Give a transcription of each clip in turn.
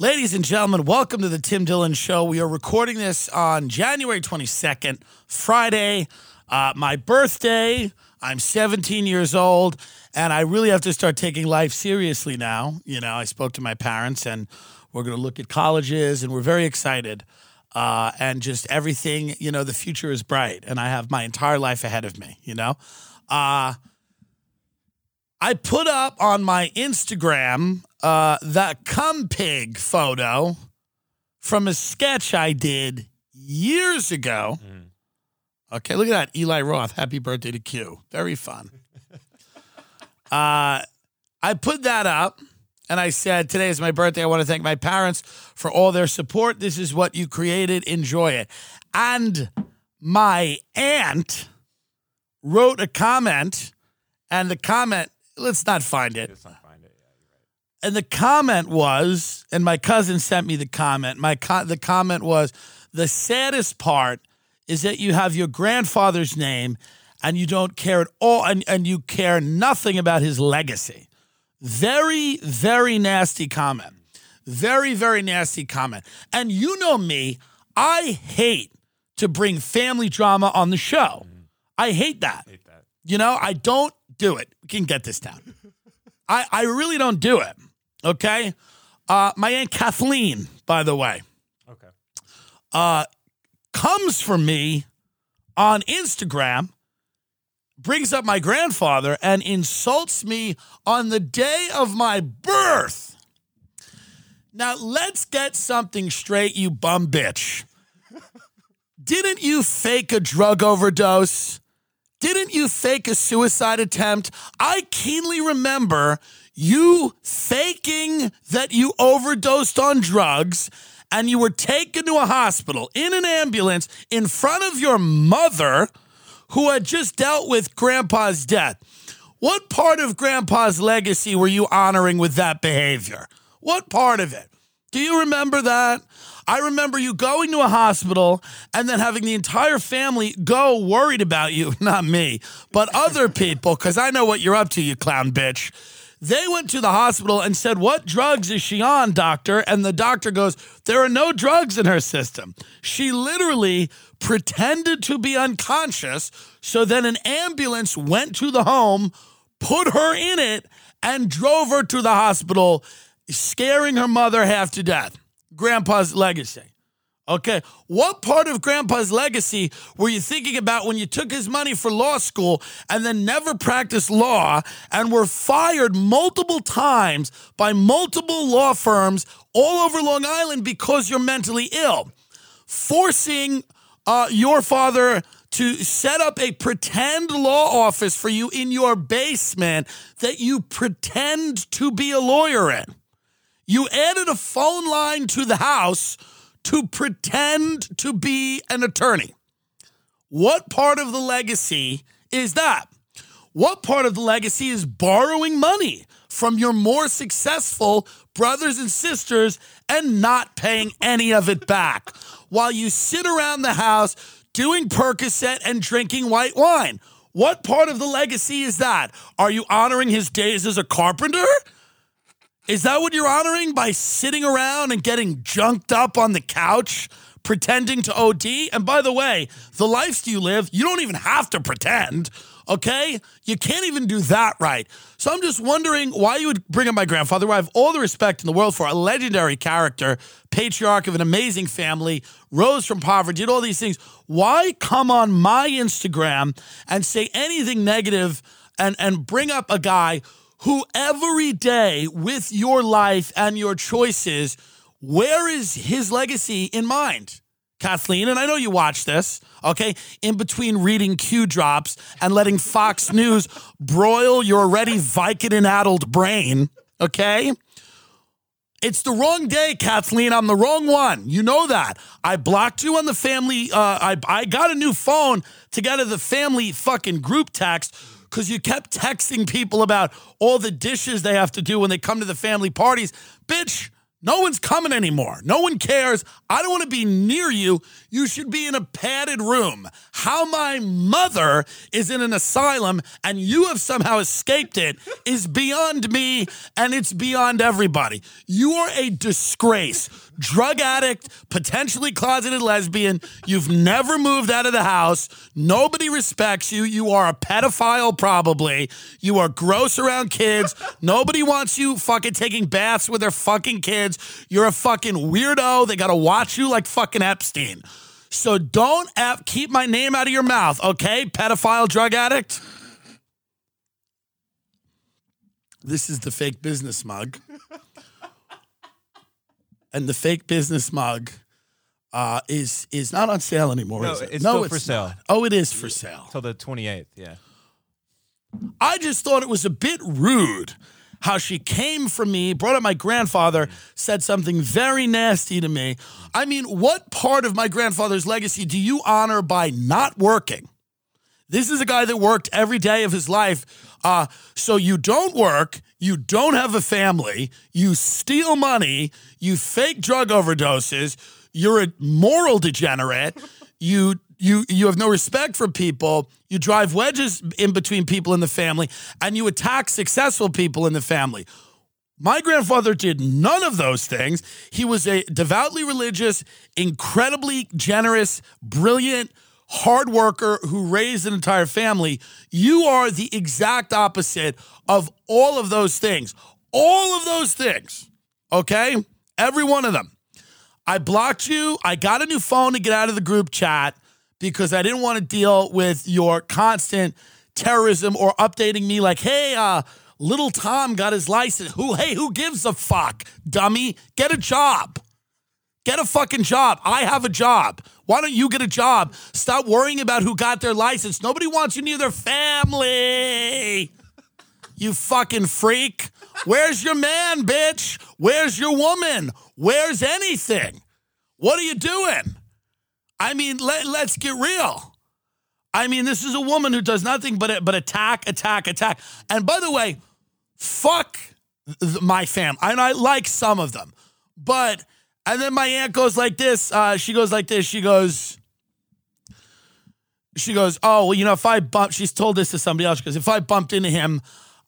Ladies and gentlemen, welcome to the Tim Dillon Show. We are recording this on January 22nd, Friday, uh, my birthday. I'm 17 years old, and I really have to start taking life seriously now. You know, I spoke to my parents, and we're going to look at colleges, and we're very excited. Uh, and just everything, you know, the future is bright, and I have my entire life ahead of me, you know? Uh, I put up on my Instagram uh, that cum pig photo from a sketch I did years ago. Okay, look at that. Eli Roth. Happy birthday to Q. Very fun. uh, I put that up and I said, Today is my birthday. I want to thank my parents for all their support. This is what you created. Enjoy it. And my aunt wrote a comment, and the comment, let's not find it. And the comment was, and my cousin sent me the comment. My co- the comment was, the saddest part is that you have your grandfather's name and you don't care at all, and, and you care nothing about his legacy. Very, very nasty comment. Very, very nasty comment. And you know me, I hate to bring family drama on the show. I hate that. You know, I don't do it. We can get this down. I, I really don't do it. Okay. Uh, my Aunt Kathleen, by the way, Okay. uh, comes for me on Instagram, brings up my grandfather, and insults me on the day of my birth. Now, let's get something straight, you bum bitch. Didn't you fake a drug overdose? Didn't you fake a suicide attempt? I keenly remember you faking that you overdosed on drugs and you were taken to a hospital in an ambulance in front of your mother who had just dealt with grandpa's death. What part of grandpa's legacy were you honoring with that behavior? What part of it? Do you remember that? I remember you going to a hospital and then having the entire family go worried about you, not me, but other people, because I know what you're up to, you clown bitch. They went to the hospital and said, What drugs is she on, doctor? And the doctor goes, There are no drugs in her system. She literally pretended to be unconscious. So then an ambulance went to the home, put her in it, and drove her to the hospital, scaring her mother half to death. Grandpa's legacy. Okay. What part of grandpa's legacy were you thinking about when you took his money for law school and then never practiced law and were fired multiple times by multiple law firms all over Long Island because you're mentally ill? Forcing uh, your father to set up a pretend law office for you in your basement that you pretend to be a lawyer in. You added a phone line to the house to pretend to be an attorney. What part of the legacy is that? What part of the legacy is borrowing money from your more successful brothers and sisters and not paying any of it back while you sit around the house doing Percocet and drinking white wine? What part of the legacy is that? Are you honoring his days as a carpenter? Is that what you're honoring by sitting around and getting junked up on the couch, pretending to OD? And by the way, the life you live, you don't even have to pretend, okay? You can't even do that right. So I'm just wondering why you would bring up my grandfather, who I have all the respect in the world for, a legendary character, patriarch of an amazing family, rose from poverty, did all these things. Why come on my Instagram and say anything negative and, and bring up a guy who every day with your life and your choices, where is his legacy in mind? Kathleen, and I know you watch this, okay? In between reading Q drops and letting Fox News broil your already Vicodin addled brain, okay? It's the wrong day, Kathleen. I'm the wrong one. You know that. I blocked you on the family. Uh, I, I got a new phone to get to the family fucking group text because you kept texting people about all the dishes they have to do when they come to the family parties. Bitch, No one's coming anymore. No one cares. I don't want to be near you. You should be in a padded room. How my mother is in an asylum and you have somehow escaped it is beyond me and it's beyond everybody. You are a disgrace. Drug addict, potentially closeted lesbian. You've never moved out of the house. Nobody respects you. You are a pedophile, probably. You are gross around kids. Nobody wants you fucking taking baths with their fucking kids. You're a fucking weirdo. They got to watch you like fucking Epstein. So don't F- keep my name out of your mouth, okay? Pedophile drug addict. This is the fake business mug. And the fake business mug uh, is is not on sale anymore. No, is it? it's no, still it's for sale. not. Oh, it is for sale. Till the 28th, yeah. I just thought it was a bit rude how she came for me, brought up my grandfather, said something very nasty to me. I mean, what part of my grandfather's legacy do you honor by not working? This is a guy that worked every day of his life. Uh, so you don't work, you don't have a family, you steal money, you fake drug overdoses, you're a moral degenerate, you you you have no respect for people, you drive wedges in between people in the family, and you attack successful people in the family. My grandfather did none of those things. He was a devoutly religious, incredibly generous, brilliant, hard worker who raised an entire family. You are the exact opposite of all of those things. All of those things. Okay? Every one of them. I blocked you. I got a new phone to get out of the group chat because I didn't want to deal with your constant terrorism or updating me like, hey, uh, little Tom got his license. Who, hey, who gives a fuck, dummy? Get a job. Get a fucking job. I have a job. Why don't you get a job? Stop worrying about who got their license. Nobody wants you near their family. You fucking freak. Where's your man, bitch? Where's your woman? Where's anything? What are you doing? I mean, let, let's get real. I mean, this is a woman who does nothing but but attack, attack, attack. And by the way, fuck my fam. And I like some of them, but and then my aunt goes like this. Uh, she goes like this. She goes. She goes, oh well, you know, if I bump, she's told this to somebody else. Because if I bumped into him,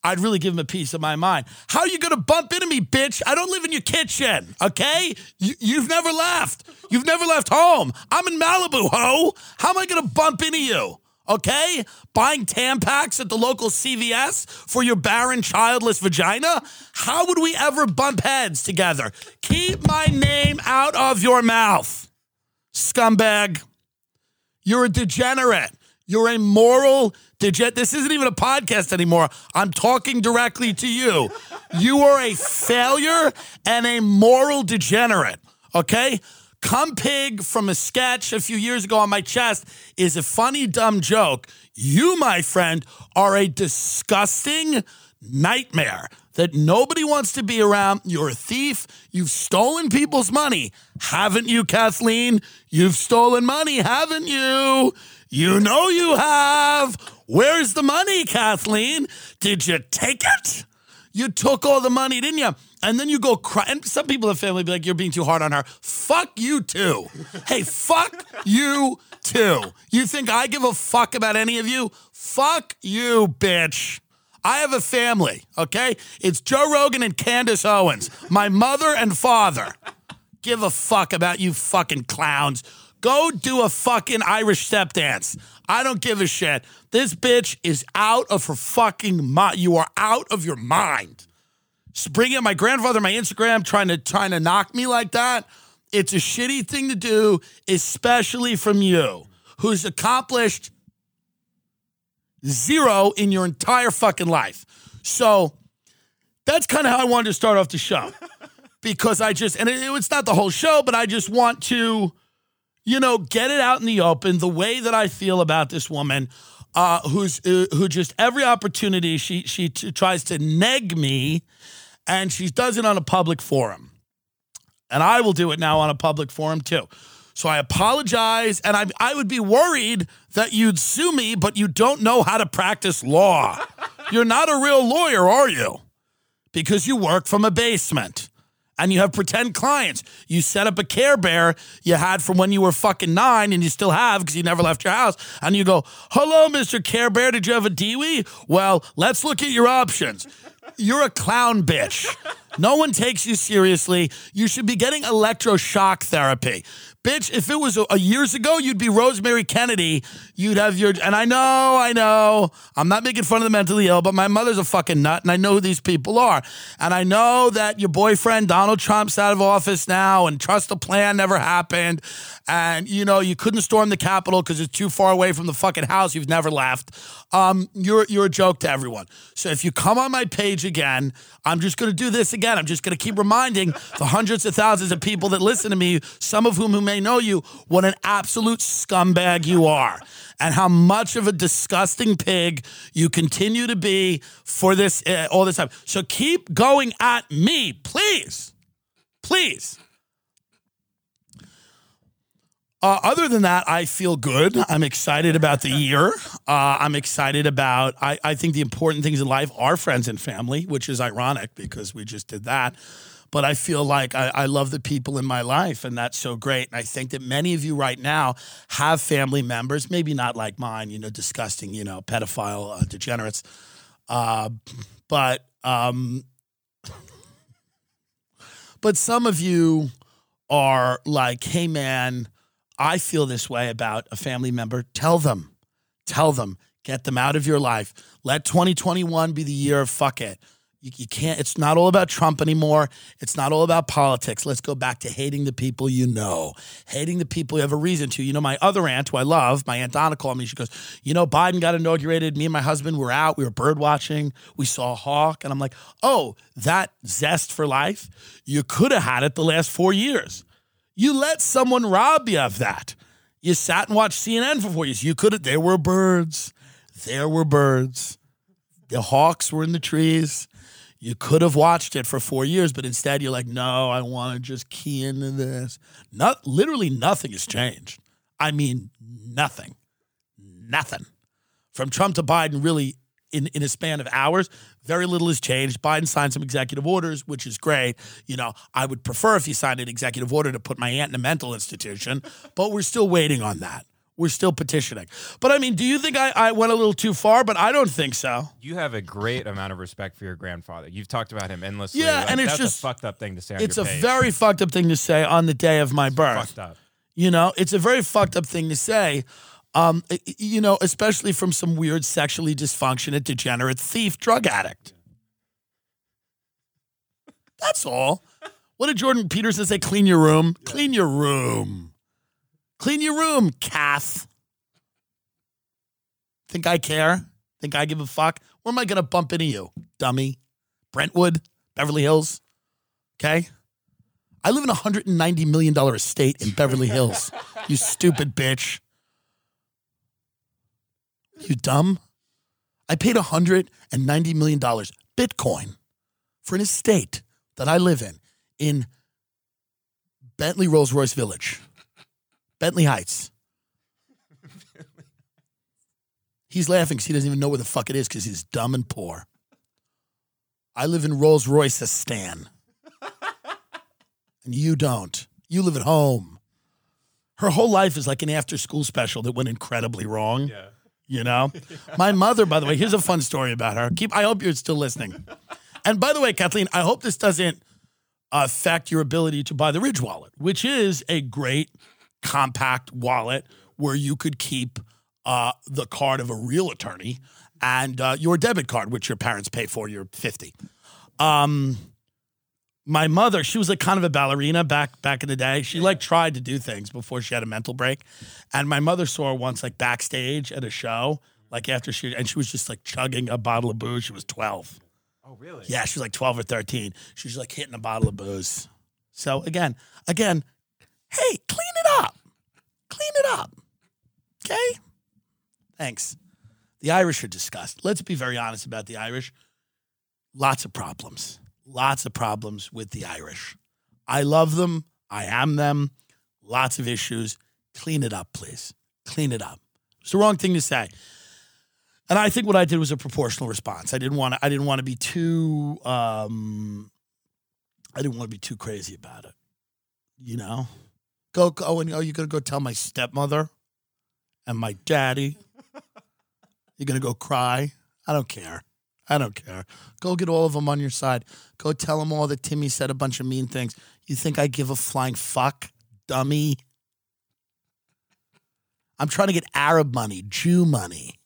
I'd really give him a piece of my mind. How are you gonna bump into me, bitch? I don't live in your kitchen, okay? You, you've never left. You've never left home. I'm in Malibu, ho. How am I gonna bump into you? Okay? Buying Tampax at the local CVS for your barren, childless vagina? How would we ever bump heads together? Keep my name out of your mouth, scumbag. You're a degenerate. You're a moral degenerate. This isn't even a podcast anymore. I'm talking directly to you. You are a failure and a moral degenerate. Okay? Come pig from a sketch a few years ago on my chest is a funny, dumb joke. You, my friend, are a disgusting nightmare that nobody wants to be around. You're a thief. You've stolen people's money. Haven't you, Kathleen? You've stolen money, haven't you? You know you have. Where's the money, Kathleen? Did you take it? You took all the money, didn't you? And then you go cry. And some people in the family be like, you're being too hard on her. Fuck you too. hey, fuck you too. You think I give a fuck about any of you? Fuck you, bitch. I have a family, okay? It's Joe Rogan and Candace Owens, my mother and father. Give a fuck about you fucking clowns. Go do a fucking Irish step dance. I don't give a shit. This bitch is out of her fucking mind. You are out of your mind. Just bring in my grandfather, my Instagram, trying to trying to knock me like that. It's a shitty thing to do, especially from you, who's accomplished zero in your entire fucking life. So that's kind of how I wanted to start off the show. Because I just, and it, it's not the whole show, but I just want to, you know, get it out in the open the way that I feel about this woman. Uh, who's uh, who just every opportunity she she t- tries to neg me, and she does it on a public forum, and I will do it now on a public forum too. So I apologize, and I I would be worried that you'd sue me, but you don't know how to practice law. You're not a real lawyer, are you? Because you work from a basement and you have pretend clients. You set up a Care Bear you had from when you were fucking nine, and you still have because you never left your house. And you go, "Hello, Mister Care Bear. Did you have a Dewey? Well, let's look at your options." You're a clown bitch. No one takes you seriously. You should be getting electroshock therapy. Bitch, if it was a, a years ago, you'd be Rosemary Kennedy. You'd have your, and I know, I know, I'm not making fun of the mentally ill, but my mother's a fucking nut, and I know who these people are. And I know that your boyfriend, Donald Trump's out of office now, and trust the plan never happened. And, you know, you couldn't storm the Capitol because it's too far away from the fucking house you've never left. Um, you're, you're a joke to everyone. So if you come on my page again, I'm just going to do this again. I'm just going to keep reminding the hundreds of thousands of people that listen to me, some of whom who may know you, what an absolute scumbag you are and how much of a disgusting pig you continue to be for this uh, all this time. So keep going at me, please. Please. Uh, other than that, I feel good. I'm excited about the year. Uh, I'm excited about, I, I think the important things in life are friends and family, which is ironic because we just did that. But I feel like I, I love the people in my life, and that's so great. And I think that many of you right now have family members, maybe not like mine, you know, disgusting, you know, pedophile uh, degenerates. Uh, but, um, but some of you are like, hey, man, I feel this way about a family member, tell them, tell them, get them out of your life. Let 2021 be the year of fuck it. You, you, can't, it's not all about Trump anymore. It's not all about politics. Let's go back to hating the people you know, hating the people you have a reason to. You know, my other aunt, who I love, my Aunt Donna called me. She goes, You know, Biden got inaugurated. Me and my husband were out. We were bird watching. We saw a hawk. And I'm like, Oh, that zest for life? You could have had it the last four years. You let someone rob you of that. You sat and watched CNN for four years. You could have, there were birds. There were birds. The hawks were in the trees. You could have watched it for four years, but instead you're like, no, I want to just key into this. Not literally nothing has changed. I mean, nothing. Nothing. From Trump to Biden, really, in, in a span of hours, very little has changed. Biden signed some executive orders, which is great. You know, I would prefer if he signed an executive order to put my aunt in a mental institution, but we're still waiting on that. We're still petitioning. But I mean, do you think I, I went a little too far? But I don't think so. You have a great amount of respect for your grandfather. You've talked about him endlessly. Yeah, Like, and it's that's just- a fucked up thing to say. On It's a page. very fucked up thing to say on the day of my birth. fucked up. You know, it's a very fucked up thing to say. Um, you know, especially from some weird sexually dysfunctionate, degenerate thief, drug addict. That's all. What did Jordan Peterson say? Clean your room. Clean your room. Clean your room, Kath. Think I care? Think I give a fuck? Where am I gonna bump into you, dummy? Brentwood, Beverly Hills. Okay. I live in a hundred and ninety million dollar estate in Beverly Hills. you stupid bitch. You dumb. I paid a hundred and ninety million dollars Bitcoin for an estate that I live in in Bentley Rolls Royce Village, Bentley Heights. He's laughing because he doesn't even know where the fuck it is because he's dumb and poor. I live in Rolls Royce Stan. and you don't. You live at home. Her whole life is like an after school special that went incredibly wrong. Yeah. You know? My mother, by the way, here's a fun story about her. Keep I hope you're still listening. And by the way, Kathleen, I hope this doesn't uh, affect your ability to buy the Ridge wallet, which is a great compact wallet where you could keep uh, the card of a real attorney and uh, your debit card, which your parents pay for. You're 50. Um, my mother, she was like kind of a ballerina back back in the day. She like tried to do things before she had a mental break. And my mother saw her once like backstage at a show, like after she and she was just like chugging a bottle of booze. She was 12. Oh, really? Yeah, she was like 12 or 13. She was like hitting a bottle of booze. So again, again, hey, clean it up. Clean it up. Okay? Thanks. The Irish are discussed. Let's be very honest about the Irish. Lots of problems. Lots of problems with the Irish. I love them. I am them. Lots of issues. Clean it up, please. Clean it up. It's the wrong thing to say. And I think what I did was a proportional response. I didn't want to. I didn't want to be too. Um, I didn't want to be too crazy about it. You know? Go, go, oh, and oh, you're going to go tell my stepmother and my daddy. You're going to go cry. I don't care. I don't care. Go get all of them on your side. Go tell them all that Timmy said a bunch of mean things. You think I give a flying fuck, dummy? I'm trying to get Arab money, Jew money,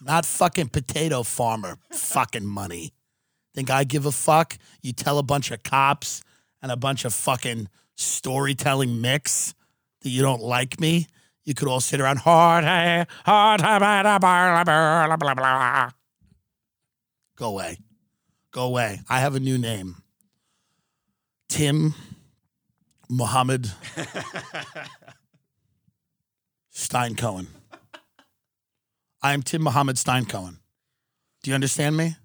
not fucking potato farmer fucking money. Think I give a fuck? You tell a bunch of cops and a bunch of fucking storytelling mix that you don't like me. You could all sit around hard, hey, hard, blah, blah, blah, blah. Go away. Go away. I have a new name. Tim Muhammad Stein Cohen. I am Tim Muhammad Stein Cohen. Do you understand me?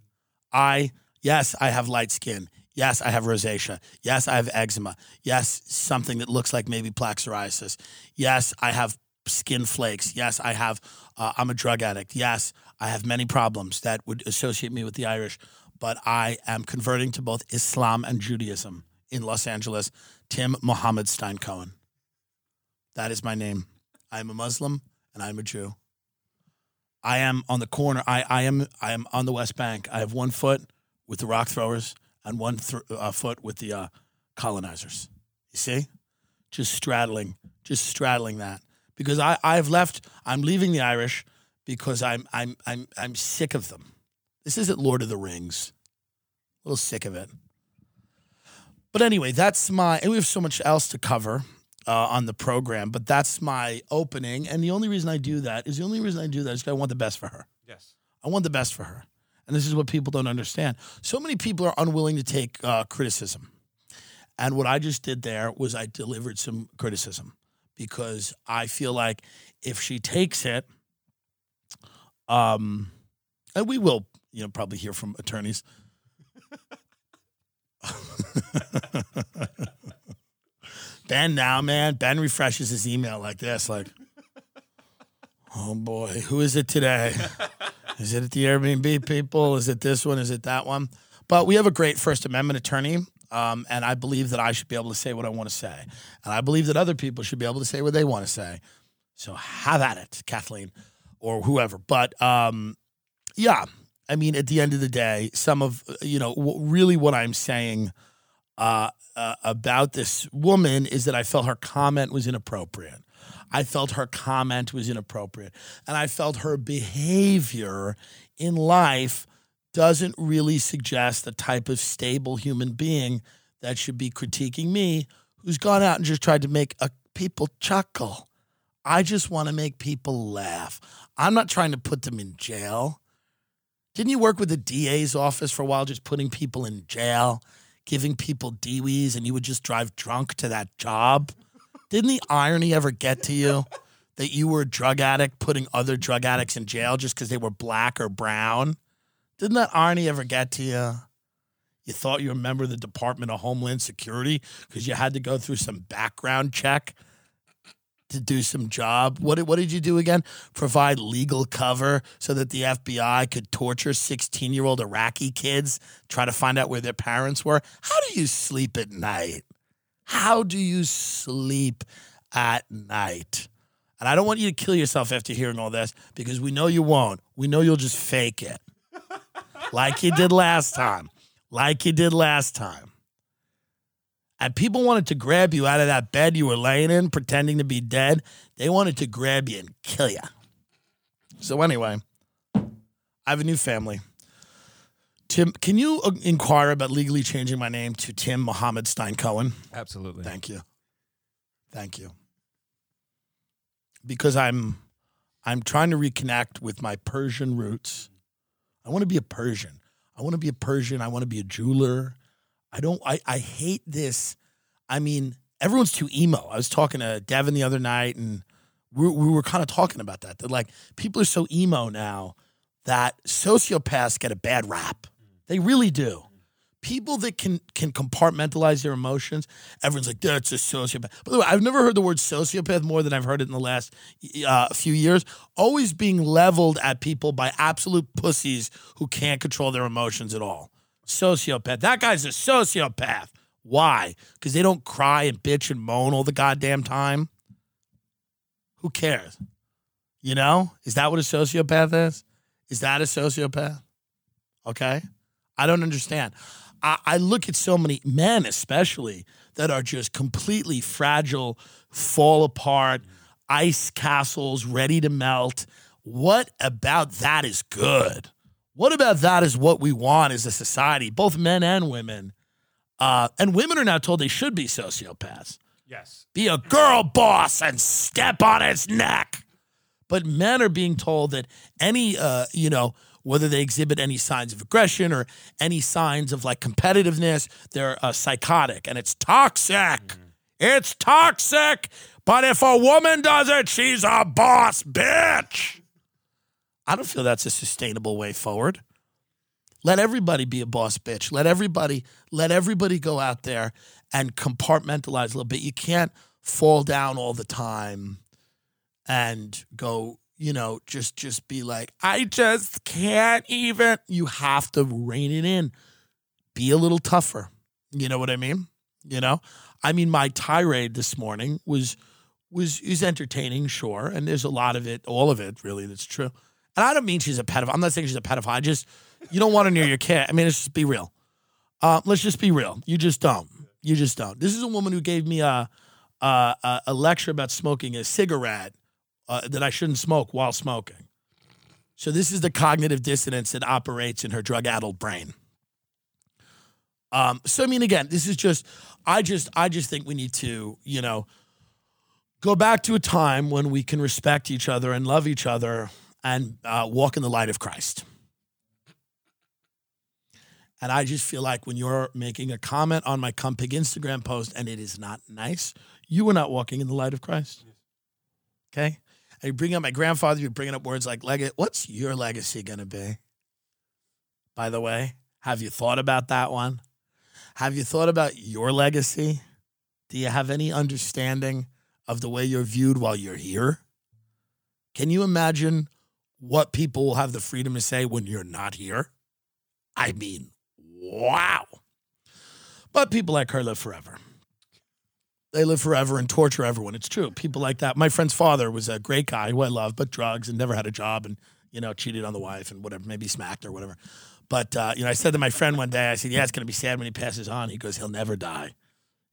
I, yes, I have light skin. Yes, I have rosacea. Yes, I have eczema. Yes, something that looks like maybe plaque psoriasis. Yes, I have skin flakes. Yes, I have, uh, I'm a drug addict. Yes, I have many problems that would associate me with the Irish, but I am converting to both Islam and Judaism in Los Angeles. Tim Mohammed Stein Cohen. That is my name. I am a Muslim and I'm a Jew. I am on the corner. I, I am I am on the West Bank. I have one foot with the rock throwers and one th- uh, foot with the uh, colonizers. You see, just straddling, just straddling that because I I've left. I'm leaving the Irish because I'm I'm I'm I'm sick of them. This isn't Lord of the Rings. A little sick of it. But anyway, that's my. And we have so much else to cover uh, on the program, but that's my opening. And the only reason I do that is the only reason I do that is because I want the best for her. Yes. I want the best for her. And this is what people don't understand. So many people are unwilling to take uh, criticism. And what I just did there was I delivered some criticism because I feel like if she takes it, um, and we will, you know, probably hear from attorneys. ben now, man. Ben refreshes his email like this, like, oh boy, who is it today? Is it at the Airbnb people? Is it this one? Is it that one? But we have a great First Amendment attorney. Um, and I believe that I should be able to say what I want to say. And I believe that other people should be able to say what they want to say. So have at it, Kathleen or whoever. But um, yeah, I mean, at the end of the day, some of, you know, w- really what I'm saying uh, uh, about this woman is that I felt her comment was inappropriate. I felt her comment was inappropriate. And I felt her behavior in life doesn't really suggest the type of stable human being that should be critiquing me, who's gone out and just tried to make a, people chuckle. I just want to make people laugh. I'm not trying to put them in jail. Didn't you work with the DA's office for a while, just putting people in jail, giving people DWIs, and you would just drive drunk to that job? Didn't the irony ever get to you that you were a drug addict putting other drug addicts in jail just because they were black or brown? Didn't that irony ever get to you? You thought you were a member of the Department of Homeland Security because you had to go through some background check to do some job. What did, what did you do again? Provide legal cover so that the FBI could torture 16 year old Iraqi kids, try to find out where their parents were. How do you sleep at night? How do you sleep at night? And I don't want you to kill yourself after hearing all this because we know you won't. We know you'll just fake it like you did last time. Like you did last time. And people wanted to grab you out of that bed you were laying in, pretending to be dead. They wanted to grab you and kill you. So, anyway, I have a new family. Tim, can you uh, inquire about legally changing my name to Tim Mohammed Stein Cohen? Absolutely. Thank you. Thank you. Because I'm I'm trying to reconnect with my Persian roots. I want to be a Persian. I want to be a Persian. I want to be a jeweler. I don't I, I hate this. I mean, everyone's too emo. I was talking to Devin the other night and we, we were kind of talking about that. That like people are so emo now that sociopaths get a bad rap. They really do. People that can can compartmentalize their emotions, everyone's like, that's a sociopath. By the way, I've never heard the word sociopath more than I've heard it in the last uh, few years. Always being leveled at people by absolute pussies who can't control their emotions at all. Sociopath. That guy's a sociopath. Why? Because they don't cry and bitch and moan all the goddamn time. Who cares? You know? Is that what a sociopath is? Is that a sociopath? Okay. I don't understand. I, I look at so many men, especially, that are just completely fragile, fall apart, ice castles ready to melt. What about that is good? What about that is what we want as a society, both men and women? Uh, and women are now told they should be sociopaths. Yes. Be a girl boss and step on its neck. But men are being told that any, uh, you know, whether they exhibit any signs of aggression or any signs of like competitiveness, they're uh, psychotic and it's toxic. It's toxic. But if a woman does it, she's a boss bitch. I don't feel that's a sustainable way forward. Let everybody be a boss bitch. Let everybody let everybody go out there and compartmentalize a little bit. You can't fall down all the time and go, you know, just just be like, I just can't even. You have to rein it in. Be a little tougher. You know what I mean? You know? I mean, my tirade this morning was was is entertaining, sure, and there's a lot of it, all of it, really, that's true. And I don't mean she's a pedophile. I'm not saying she's a pedophile. I just you don't want her near your kid. I mean, let's just be real. Uh, let's just be real. You just don't. You just don't. This is a woman who gave me a a, a lecture about smoking a cigarette uh, that I shouldn't smoke while smoking. So this is the cognitive dissonance that operates in her drug-addled brain. Um, so I mean, again, this is just I just I just think we need to you know go back to a time when we can respect each other and love each other and uh, walk in the light of Christ. And I just feel like when you're making a comment on my Cumpig Instagram post and it is not nice, you are not walking in the light of Christ. Okay? You bring up my grandfather, you're bringing up words like, leg- what's your legacy going to be? By the way, have you thought about that one? Have you thought about your legacy? Do you have any understanding of the way you're viewed while you're here? Can you imagine what people will have the freedom to say when you're not here? I mean, wow. But people like her live forever. They live forever and torture everyone. It's true. People like that. My friend's father was a great guy who I love, but drugs and never had a job and, you know, cheated on the wife and whatever, maybe smacked or whatever. But, uh, you know, I said to my friend one day, I said, yeah, it's going to be sad when he passes on. He goes, he'll never die.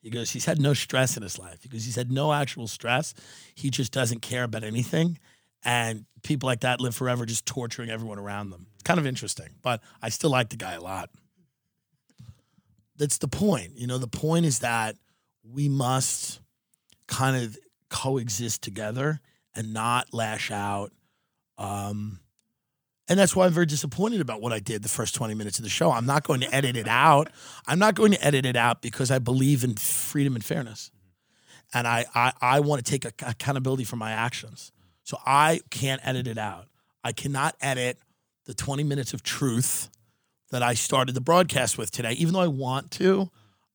He goes, he's had no stress in his life. He goes, he's had no actual stress. He just doesn't care about anything. And people like that live forever just torturing everyone around them. It's kind of interesting, but I still like the guy a lot. That's the point. You know, the point is that we must kind of coexist together and not lash out. Um, and that's why I'm very disappointed about what I did the first 20 minutes of the show. I'm not going to edit it out. I'm not going to edit it out because I believe in freedom and fairness. And I, I, I want to take accountability for my actions. So I can't edit it out. I cannot edit the 20 minutes of truth that I started the broadcast with today. Even though I want to,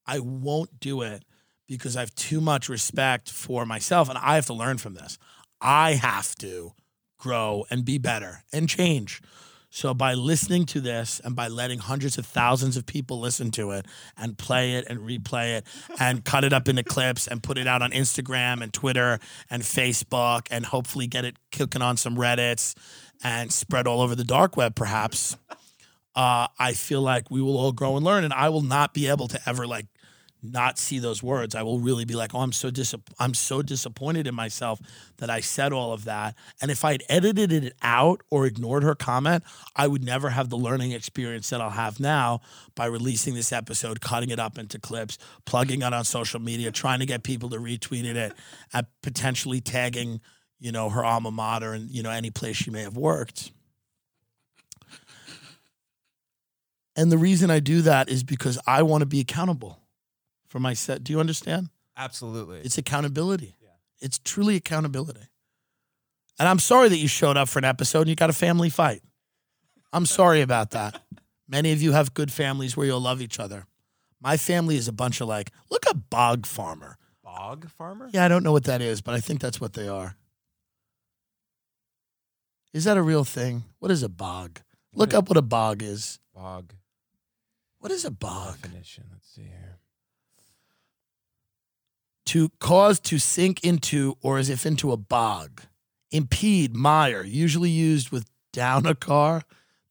I won't do it because I have too much respect for myself and I have to learn from this. I have to grow and be better and change. So by listening to this and by letting hundreds of thousands of people listen to it and play it and replay it and cut it up into clips and put it out on Instagram and Twitter and Facebook and hopefully get it cooking on some Reddits and spread all over the dark web perhaps uh, I feel like we will all grow and learn and I will not be able to ever like not see those words. I will really be like, oh, I'm so dis- I'm so disappointed in myself that I said all of that. And if I'd edited it out or ignored her comment, I would never have the learning experience that I'll have now by releasing this episode, cutting it up into clips, plugging it on social media, trying to get people to retweet it, and potentially tagging, you know, her alma mater and you know any place she may have worked. And the reason I do that is because I want to be accountable for my set. Do you understand? Absolutely. It's accountability. Yeah. It's truly accountability. And I'm sorry that you showed up for an episode and you got a family fight. I'm sorry about that. Many of you have good families where you'll love each other. My family is a bunch of like, look a bog farmer. Bog farmer? Yeah, I don't know what that is, but I think that's what they are. Is that a real thing? What is a bog? Look up what a bog is. Bog. What is a bog? Definition. Let's see here. To cause to sink into or as if into a bog. Impede, mire, usually used with down a car.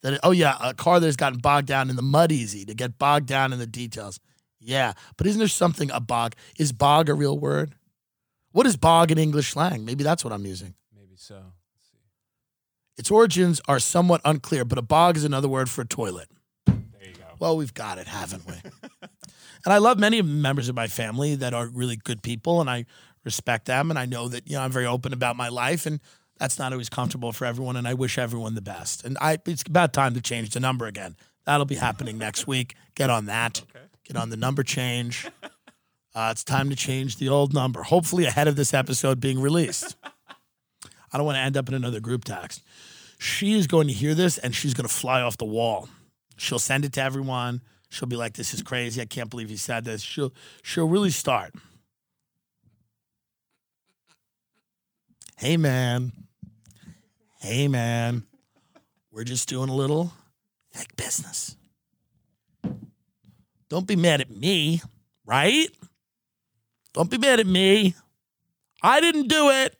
That oh yeah, a car that has gotten bogged down in the mud easy to get bogged down in the details. Yeah, but isn't there something a bog? Is bog a real word? What is bog in English slang? Maybe that's what I'm using. Maybe so. Let's see. Its origins are somewhat unclear, but a bog is another word for a toilet. There you go. Well, we've got it, haven't we? and I love many members of my family that are really good people, and I respect them, and I know that you know I'm very open about my life, and that's not always comfortable for everyone, and I wish everyone the best. And I, it's about time to change the number again. That'll be happening next week. Get on that. Okay. Get on the number change. Uh, it's time to change the old number. Hopefully ahead of this episode being released. I don't want to end up in another group text. She is going to hear this and she's going to fly off the wall. She'll send it to everyone. She'll be like, "This is crazy. I can't believe he said this." She'll she'll really start. Hey man. Hey man. We're just doing a little like business. Don't be mad at me, right? Don't be mad at me. I didn't do it.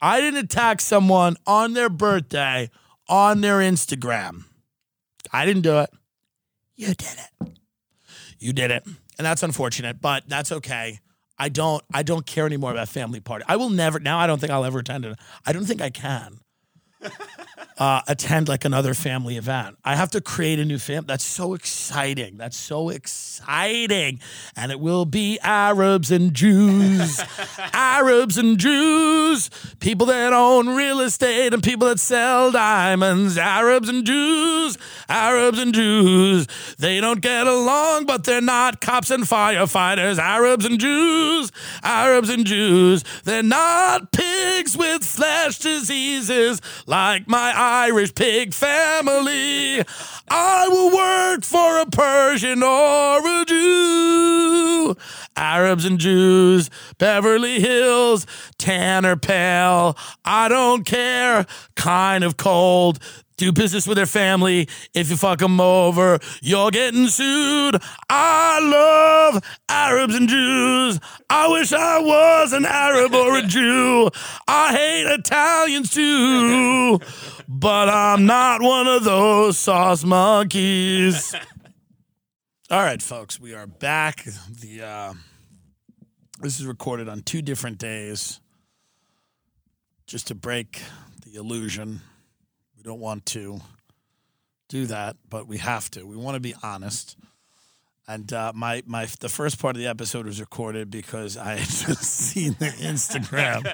I didn't attack someone on their birthday on their Instagram. I didn't do it. You did it. You did it. And that's unfortunate, but that's okay. I don't I don't care anymore about family party. I will never now I don't think I'll ever attend it. I don't think I can. Uh, attend like another family event. I have to create a new family. That's so exciting. That's so exciting. And it will be Arabs and Jews. Arabs and Jews. People that own real estate and people that sell diamonds. Arabs and Jews. Arabs and Jews. They don't get along, but they're not cops and firefighters. Arabs and Jews. Arabs and Jews. They're not pigs with flesh diseases like my Irish pig family. I will work for a Persian or a Jew. Arabs and Jews, Beverly Hills, tan or pale. I don't care, kind of cold. Do business with their family. If you fuck them over, you're getting sued. I love Arabs and Jews. I wish I was an Arab or a Jew. I hate Italians too, but I'm not one of those sauce monkeys. All right, folks, we are back. The uh, this is recorded on two different days, just to break the illusion. We don't want to do that, but we have to. We want to be honest. And uh, my my the first part of the episode was recorded because I had just seen the Instagram.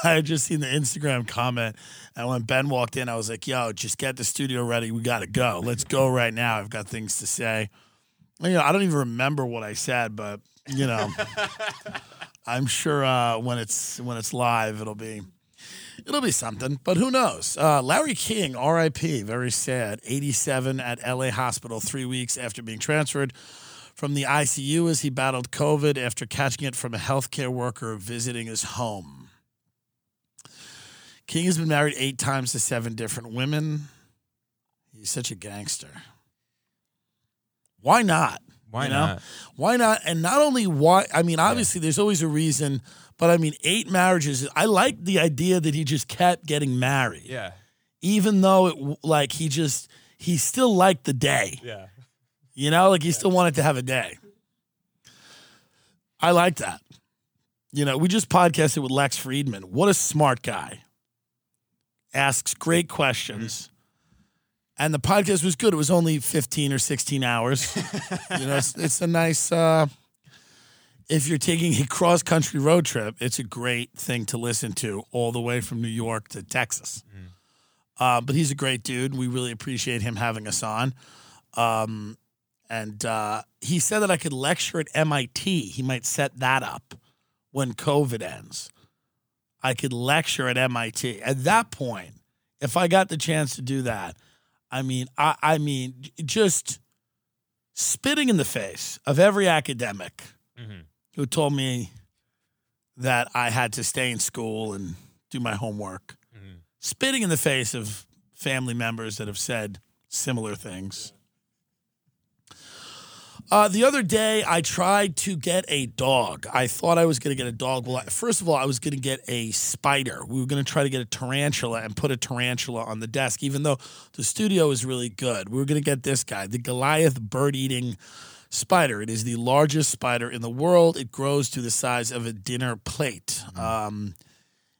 I had just seen the Instagram comment, and when Ben walked in, I was like, "Yo, just get the studio ready. We got to go. Let's go right now. I've got things to say." You know, I don't even remember what I said, but you know, I'm sure uh, when it's when it's live, it'll be it'll be something. But who knows? Uh, Larry King, R.I.P. Very sad. 87 at L.A. hospital three weeks after being transferred from the ICU as he battled COVID after catching it from a healthcare worker visiting his home. King has been married eight times to seven different women. He's such a gangster. Why not? Why You know? not? Why not? And not only why, I mean, obviously there's always a reason, but I mean, eight marriages. I like the idea that he just kept getting married, Yeah. even though it like he just, he still liked the day, Yeah. You know, like he still wanted to have a day. I like that. You know, we just podcasted with Lex Fridman. What a smart guy. Asks great questions. And the podcast was good. It was only 15 or 16 hours. you know, it's, it's a nice, uh, if you're taking a cross country road trip, it's a great thing to listen to all the way from New York to Texas. Uh, but he's a great dude. We really appreciate him having us on. Um, and uh, he said that I could lecture at MIT. He might set that up when COVID ends. I could lecture at MIT. At that point, if I got the chance to do that, I mean, I, I mean, just spitting in the face of every academic Mhm. who told me that I had to stay in school and do my homework. Mhm. Spitting in the face of family members that have said similar things. Uh, the other day, I tried to get a dog. I thought I was going to get a dog. Well, I- first of all, I was going to get a spider. We were going to try to get a tarantula and put a tarantula on the desk, even though the studio is really good. We were going to get this guy, the Goliath bird eating spider. It is the largest spider in the world. It grows to the size of a dinner plate. Um,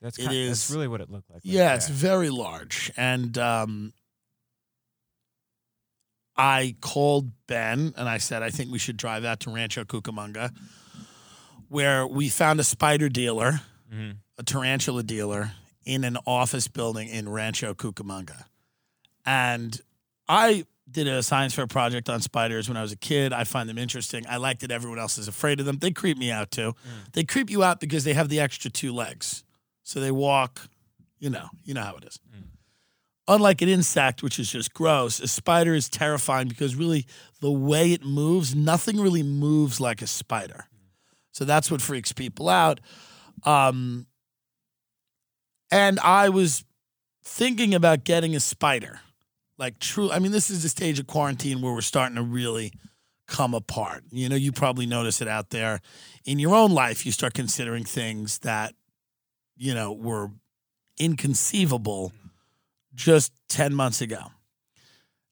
That's kind, is- That's really what it looked like. yeah, it's very large. And um, I called Ben and I said, I think we should drive out to Rancho Cucamonga, where we found a spider dealer, Mhm. a tarantula dealer, in an office building in Rancho Cucamonga. And I did a science fair project on spiders when I was a kid. I find them interesting. I like that everyone else is afraid of them. They creep me out too. They creep you out because they have the extra two legs. So they walk, you know, you know how it is. Unlike an insect, which is just gross, a spider is terrifying because really the way it moves, nothing really moves like a spider. So that's what freaks people out. Um, and I was thinking about getting a spider. Like true, I mean, this is the stage of quarantine where we're starting to really come apart. You know, you probably notice it out there in your own life. You start considering things that, you know, were inconceivable just 10 months ago.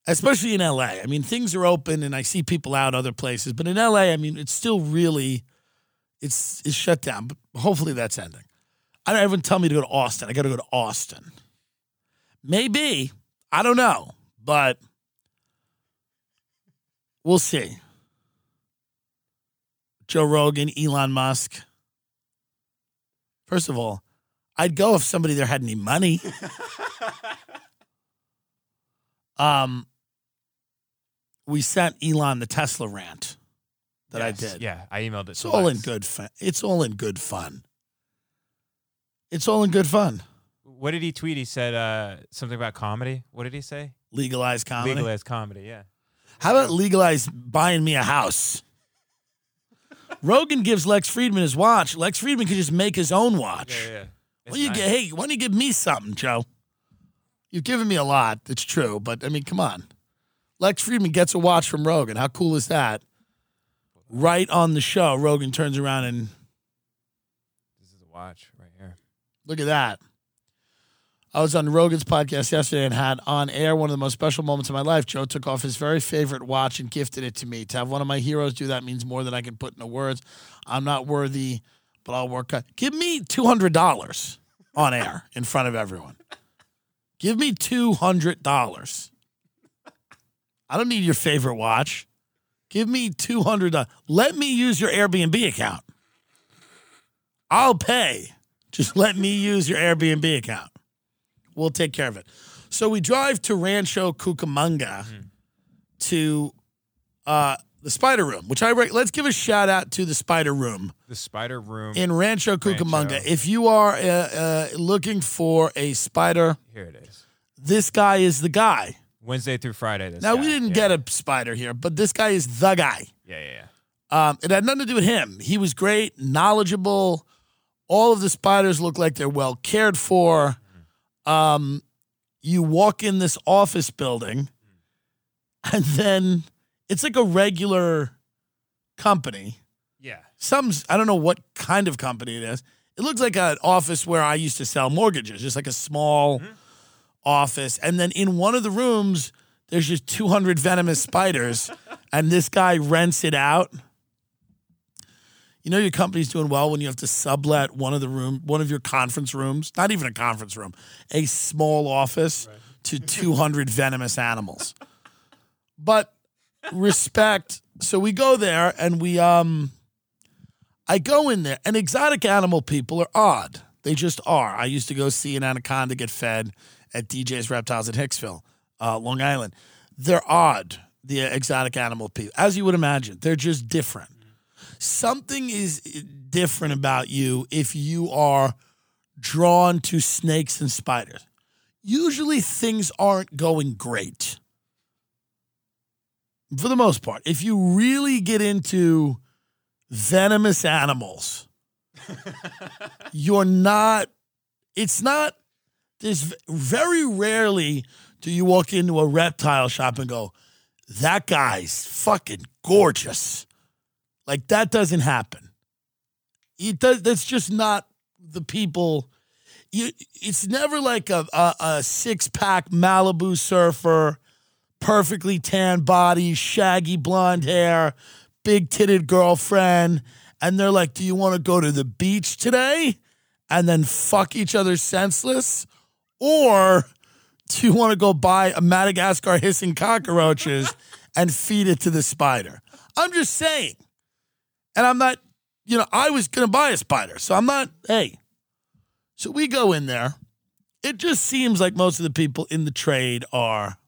Especially in LA. I mean, things are open and I see people out other places, but in LA, I mean, it's still really it's it's shut down, but hopefully that's ending. I don't even tell me to go to Austin. I got to go to Austin. Maybe. I don't know, but we'll see. Joe Rogan, Elon Musk. First of all, I'd go if somebody there had any money. um, we sent Elon the Tesla rant that I did. Yeah, I emailed it. It's all in good fun. It's all in good fun. It's all in good fun. What did he tweet? He said uh, something about comedy. What did he say? Legalize comedy. Legalized comedy. Yeah. How about legalize buying me a house? Rogan gives Lex Fridman his watch. Lex Fridman could just make his own watch. Yeah, yeah. Why don't you get, hey, why don't you give me something, Joe? You've given me a lot. It's true, but I mean, come on. Lex Fridman gets a watch from Rogan. How cool is that? Right on the show, Rogan turns around and This is a watch right here. Look at that. I was on Rogan's podcast yesterday and had on air one of the most special moments of my life. Joe took off his very favorite watch and gifted it to me. To have one of my heroes do that means more than I can put into words. I'm not worthy, but I'll work on. Give me two hundred dollars on air in front of everyone. Give me two hundred dollars. I don't need your favorite watch. Give me two hundred dollars. Let me use your Airbnb account. I'll pay. Just let me use your Airbnb account. We'll take care of it. So we drive to Rancho Cucamonga to uh, the Spider Room, which I re- let's give a shout out to the Spider Room The Spider Room. in Rancho Cucamonga. Rancho. If you are uh, uh, looking for a spider, here it is. this guy is the guy. Wednesday through Friday. This Now guy. we didn't yeah. get a spider here, but this guy is the guy. Yeah, yeah, yeah. Um, it had nothing to do with him. He was great, knowledgeable. All of the spiders look like they're well cared for. Um, you walk in this office building, and then it's like a regular company. Yeah. Some I don't know what kind of company it is. It looks like an office where I used to sell mortgages, just like a small mm-hmm. office. And then in one of the rooms, there's just 200 venomous spiders, and this guy rents it out. You know your company's doing well when you have to sublet one of the room, one of your conference rooms, not even a conference room, a small office to 200 venomous animals. But respect. So we go there and we um I go in there and exotic animal people are odd. They just are. I used to go see an anaconda get fed at DJ's Reptiles in Hicksville, uh, Long Island. They're odd, the exotic animal people, as you would imagine. They're just different. Something is different about you if you are drawn to snakes and spiders. Usually things aren't going great for the most part. If you really get into venomous animals, you're not, it's not, there's very rarely do you walk into a reptile shop and go, that guy's fucking gorgeous. Like that doesn't happen. It does. That's just not the people. You. It's never like a a, a six pack Malibu surfer, perfectly tan body, shaggy blonde hair, big titted girlfriend, and they're like, "Do you want to go to the beach today?" And then fuck each other senseless, or do you want to go buy a Madagascar hissing cockroaches and feed it to the spider? I'm just saying. And I'm not, you know, I was going to buy a spider. So I'm not, hey. So we go in there. It just seems like most of the people in the trade are,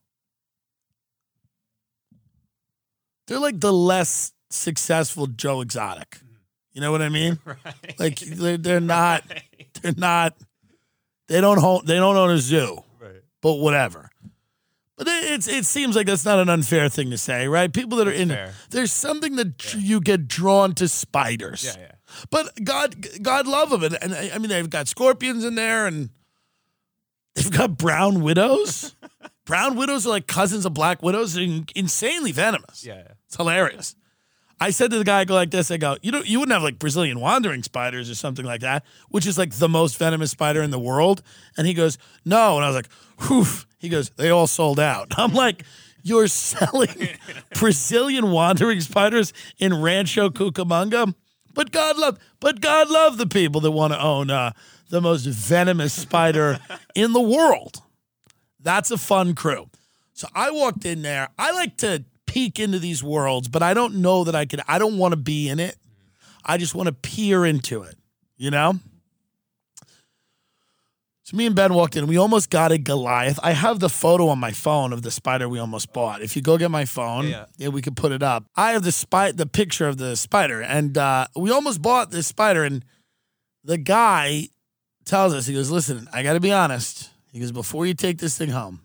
they're like the less successful Joe Exotic. You know what I mean? Right. Like they're, they're not, they're not, they don't hold, they don't own a zoo Right. but whatever. But it, it's it seems like that's not an unfair thing to say, right? People that are in fair. there's something that dr- you get drawn to spiders. Yeah, yeah. But God, God love them, and, and I I mean they've got scorpions in there, and they've got brown widows. brown widows are like cousins of black widows, and insanely venomous. Yeah, yeah. It's hilarious. I said to the guy, I go like this. I go, you know, you wouldn't have like Brazilian wandering spiders or something like that, which is like the most venomous spider in the world. And he goes, no. And I was like, whew. He goes, they all sold out. I'm like, you're selling Brazilian wandering spiders in Rancho Cucamonga? But God love, but God love the people that want to own uh, the most venomous spider in the world. That's a fun crew. So I walked in there. I like to peek into these worlds, but I don't know that I could. I don't want to be in it. I just want to peer into it, you know? So me and Ben walked in. We almost got a Goliath. I have the photo on my phone of the spider we almost bought. If you go get my phone, Yeah. yeah, we could put it up. I have the spy, the picture of the spider, and uh, we almost bought this spider. And the guy tells us, he goes, "Listen, I got to be honest." He goes, "Before you take this thing home,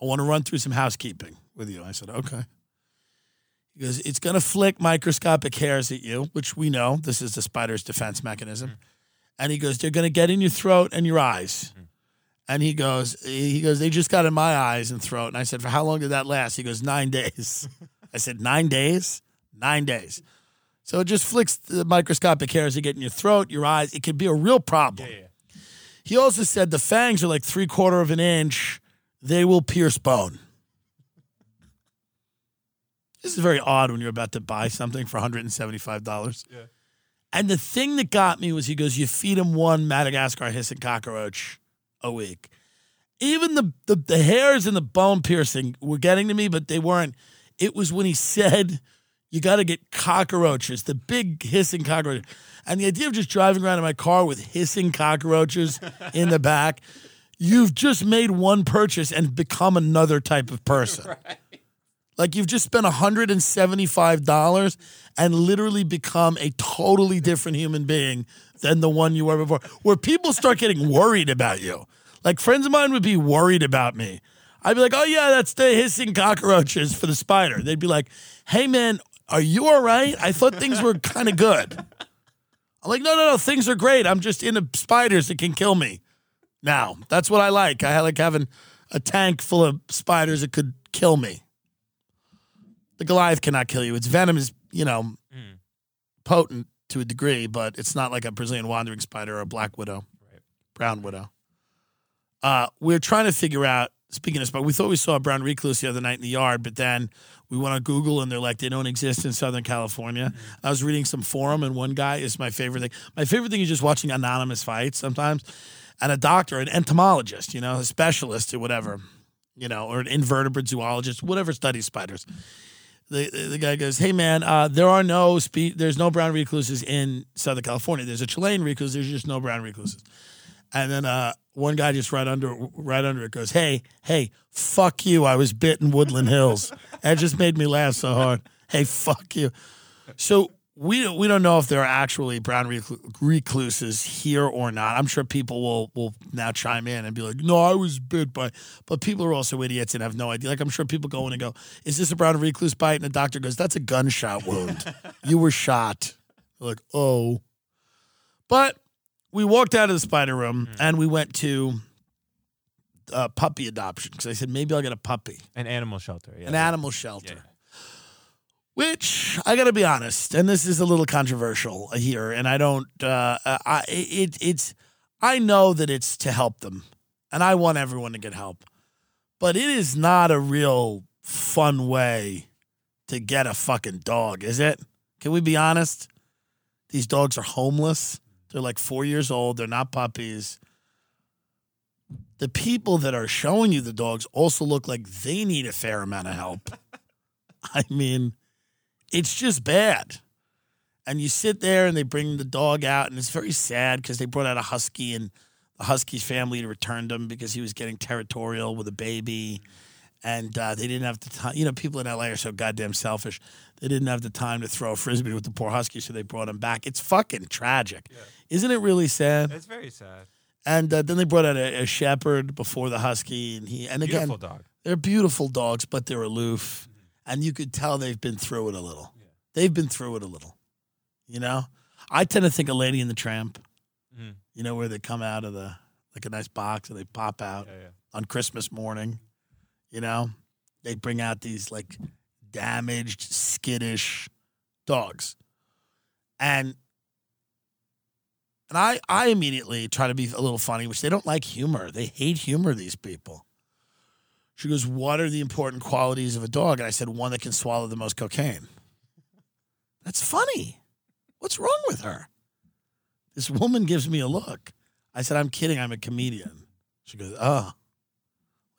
I want to run through some housekeeping with you." I said, "Okay." He goes, "It's going to flick microscopic hairs at you, which we know. This is the spider's defense mechanism." Mm-hmm. And he goes, "They're going to get in your throat and your eyes." Mm. And he goes, he goes, they just got in my eyes and throat. And I said, for how long did that last? He goes, nine days. I said, nine days? Nine days. So it just flicks the microscopic hairs that get in your throat, your eyes. It could be a real problem. Yeah, yeah. He also said the fangs are like three quarter of an inch. They will pierce bone. This is very odd when you're about to buy something for $175. Yeah. And the thing that got me was he goes, You feed him one Madagascar hissing cockroach a week. Even the, the, the hairs and the bone piercing were getting to me, but they weren't. It was when he said, You got to get cockroaches, the big hissing cockroach. And the idea of just driving around in my car with hissing cockroaches in the back, you've just made one purchase and become another type of person. Like you've just spent $175 and literally become a totally different human being than the one you were before. Where people start getting worried about you. Like friends of mine would be worried about me. I'd be like, oh yeah, that's the hissing cockroaches for the spider. They'd be like, hey man, are you all right? I thought things were kind of good. I'm like, no, no, no, things are great. I'm just into spiders that can kill me. Now, that's what I like. I like having a tank full of spiders that could kill me. The Goliath cannot kill you. Its venom is, you know, potent to a degree, but it's not like a Brazilian wandering spider or a black widow, Right. brown widow. Uh, we're trying to figure out. Speaking of spider, we thought we saw a brown recluse the other night in the yard, but then we went on Google and they're like they don't exist in Southern California. I was reading some forum and one guy is my favorite thing. My favorite thing is just watching anonymous fights sometimes, and a doctor, an entomologist, you know, a specialist or whatever, you know, or an invertebrate zoologist, whatever studies spiders the the guy goes, "Hey man, uh, there are no spe- there's no brown recluses in Southern California. There's a Chilean recluse. There's just no brown recluses." And then uh, one guy just right under right under it goes, "Hey, hey, fuck you! I was bit in Woodland Hills." that just made me laugh so hard. Hey, fuck you. So we don't, we don't know if there are actually brown reclu- recluses here or not. I'm sure people will will now chime in and be like, "No, I was bit by." But people are also idiots and have no idea. Like I'm sure people go in and go, "Is this a brown recluse bite?" And the doctor goes, "That's a gunshot wound. you were shot." They're like, "Oh." But we walked out of the spider room and we went to uh, puppy adoption because I said maybe I'll get a puppy, An animal shelter. Yeah. an animal shelter. Yeah. Which I got to be honest, and this is a little controversial here, and I don't. Uh, I it it's I know that it's to help them, and I want everyone to get help, but it is not a real fun way to get a fucking dog, is it? Can we be honest? These dogs are homeless. They're like four years old. They're not puppies. The people that are showing you the dogs also look like they need a fair amount of help. I mean, it's just bad. And you sit there and they bring the dog out, and it's very sad because they brought out a husky, and the husky's family returned him because he was getting territorial with a baby. And uh, they didn't have the time. You know, people in LA are so goddamn selfish. They didn't have the time to throw a frisbee with the poor husky, so they brought him back. It's fucking tragic. Isn't it really sad? It's very sad. And uh, then they brought out a, a shepherd before the husky, and he and again Beautiful dog. they're beautiful dogs, but they're aloof, and you could tell they've been through it a little. They've been through it a little, you know. I tend to think of Lady in the Tramp, Mhm. you know, where they come out of the like a nice box and they pop out Yeah, yeah. on Christmas morning, you know. They bring out these like damaged, skittish dogs, and and I I immediately try to be a little funny, which they don't like humor. They hate humor. These people. She goes, "What are the important qualities of a dog?" And I said, "One that can swallow the most cocaine." That's funny. What's wrong with her? This woman gives me a look. I said, "I'm kidding. I'm a comedian." She goes, "Oh,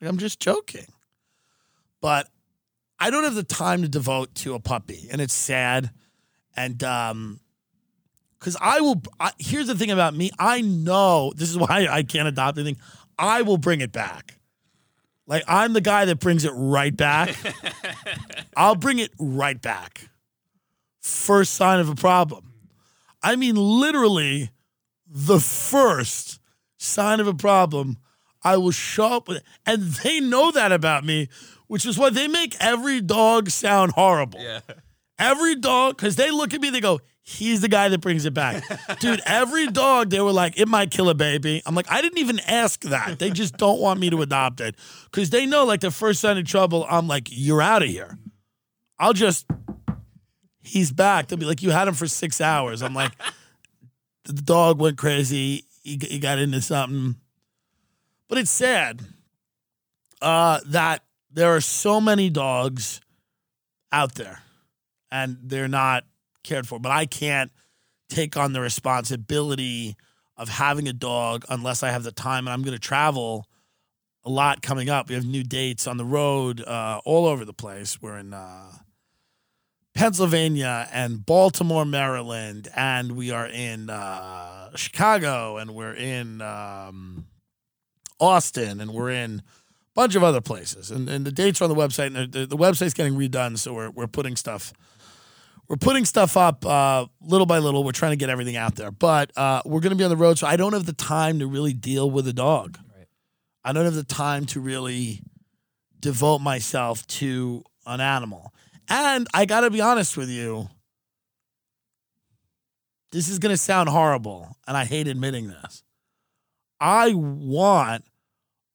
like, I'm just joking." But I don't have the time to devote to a puppy, and it's sad. And um, because I will. I, here's the thing about me. I know this is why I can't adopt anything. I will bring it back. Like I'm the guy that brings it right back. I'll bring it right back. First sign of a problem. I mean, literally, the first sign of a problem, I will show up with it. And they know that about me, which is why they make every dog sound horrible. Yeah. Every dog, because they look at me, they go, he's the guy that brings it back. Dude, every dog, they were like, it might kill a baby. I'm like, I didn't even ask that. They just don't want me to adopt it. Because they know, like, the first sign of trouble, I'm like, you're out of here. I'll just, he's back. They'll be like, you had him for six hours. I'm like, the dog went crazy. He, he got into something. But it's sad uh, that there are so many dogs out there and they're not cared for. But I can't take on the responsibility of having a dog unless I have the time. And I'm going to travel a lot coming up. We have new dates on the road uh, all over the place. We're in uh, Pennsylvania and Baltimore, Maryland, and we are in uh, Chicago, and we're in um, Austin, and we're in a bunch of other places. And, and the dates are on the website, and the, the website's getting redone, so we're we're putting stuff we're putting stuff up uh, little by little. We're trying to get everything out there, but uh, we're going to be on the road, so I don't have the time to really deal with a dog. Right. I don't have the time to really devote myself to an animal. And I got to be honest with you. This is going to sound horrible, and I hate admitting this. I want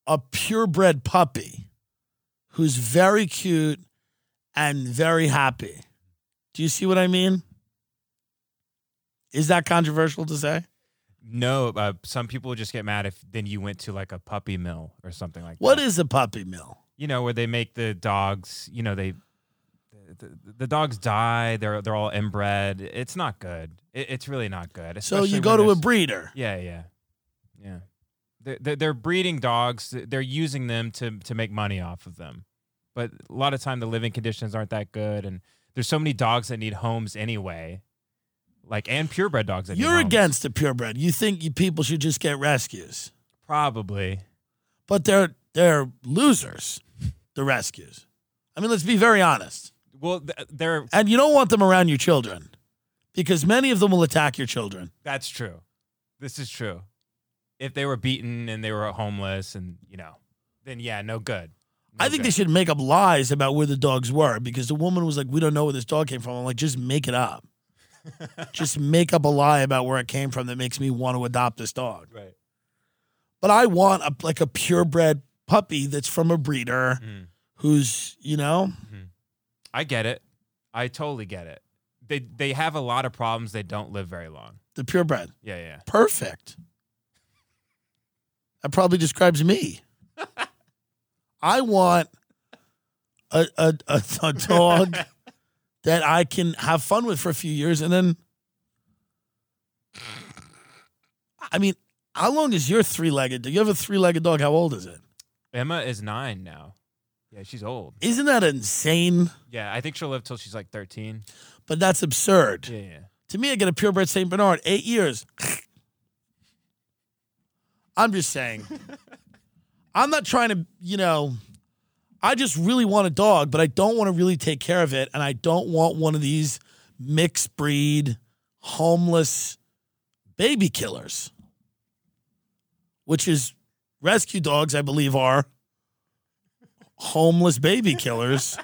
a purebred puppy who's very cute and very happy. Do you see what I mean? Is that controversial to say? No, uh, some people just get mad if then you went to like a puppy mill or something like What that. is a puppy mill? you know, where they make the dogs, you know, they the, the, the dogs die, they're they're all inbred. It's not good. It, it's really not good. So you go to a breeder. Yeah, yeah. Yeah. They're, they're, breeding dogs. They're using them to to make money off of them. But a lot of time the living conditions aren't that good and there's so many dogs that need homes anyway. Like and purebred dogs that You're homes. against the purebred. You think you people should just get rescues, Probably. but they're they're losers. The rescues. I mean, let's be very honest. Well, they're And you don't want them around your children because many of them will attack your children. That's true. This is true. If they were beaten and they were homeless and, you know, then yeah, no good. No I think good. they should make up lies about where the dogs were because the woman was like, "We don't know where this dog came from." I'm like, just make it up. just make up a lie about where it came from that makes me want to adopt this dog. Right. But I want a, like a purebred puppy that's from a breeder Mm. who's, you know, I get it. I totally get it. They they have a lot of problems. They don't live very long. the purebred. Yeah, yeah. Perfect. That probably describes me. I want a, a, a, a dog that I can have fun with for a few years and then. I mean, how long is your three legged? Do you have a three legged dog? How old is it? Emma is nine now. Yeah, she's old. Isn't that insane? Yeah, I think she'll live till she's like thirteen. But that's absurd. Yeah, yeah. To me, I get a purebred St. Bernard, eight years. I'm just saying. I'm not trying to, you know, I just really want a dog, but I don't want to really take care of it. And I don't want one of these mixed breed, homeless baby killers, which is rescue dogs, I believe, are homeless baby killers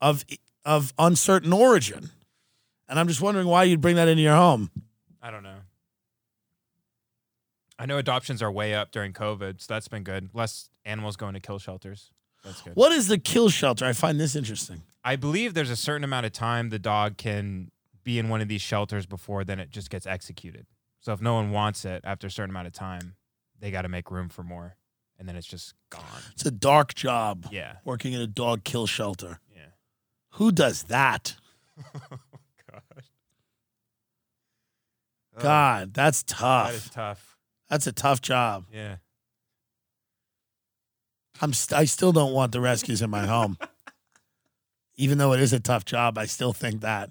of of uncertain origin. And I'm just wondering why you'd bring that into your home. I don't know. I know adoptions are way up during COVID, so that's been good. Less animals going to kill shelters. That's good. What is the kill shelter? I find this interesting. I believe there's a certain amount of time the dog can be in one of these shelters before then it just gets executed. So if no one wants it after a certain amount of time, they got to make room for more, and then it's just gone. It's a dark job Yeah, working in a dog kill shelter. yeah. Who does that? Oh, God. God, that's tough. that is tough. That's a tough job. Yeah. I'm st- I still don't want the rescues in my home. Even though it is a tough job, I still think that.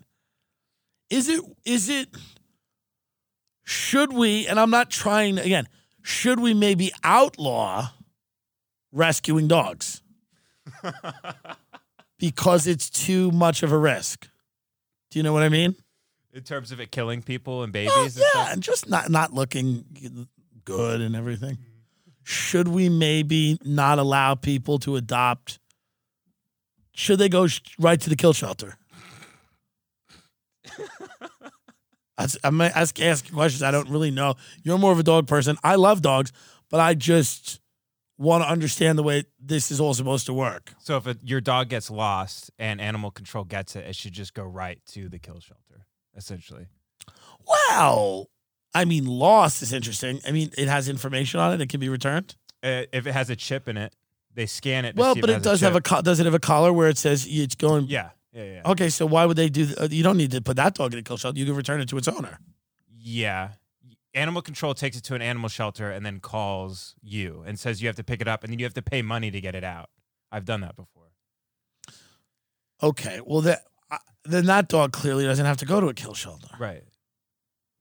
Is it is it should we and I'm not trying again, should we maybe outlaw rescuing dogs? because it's too much of a risk. Do you know what I mean? In terms of it killing people and babies Well, and yeah, stuff. and just not not looking good and everything. Should we maybe not allow people to adopt? Should they go right to the kill shelter? I'm ask, asking questions. I don't really know. You're more of a dog person. I love dogs, but I just want to understand the way this is all supposed to work. So if it, your dog gets lost and animal control gets it, it should just go right to the kill shelter, essentially. Well, I mean, lost is interesting. I mean, it has information on it. It can be returned. Uh, if it has a chip in it, they scan it. Well, but it has does have a co- does it have a collar where it says it's going? yeah, yeah, yeah. Okay, so why would they do? th- uh, You don't need to put that dog in a kill shelter. You can return it to its owner. Yeah. Animal control takes it to an animal shelter and then calls you and says you have to pick it up and then you have to pay money to get it out. I've done that before. Okay, well that uh, then that dog clearly doesn't have to go to a kill shelter. Right.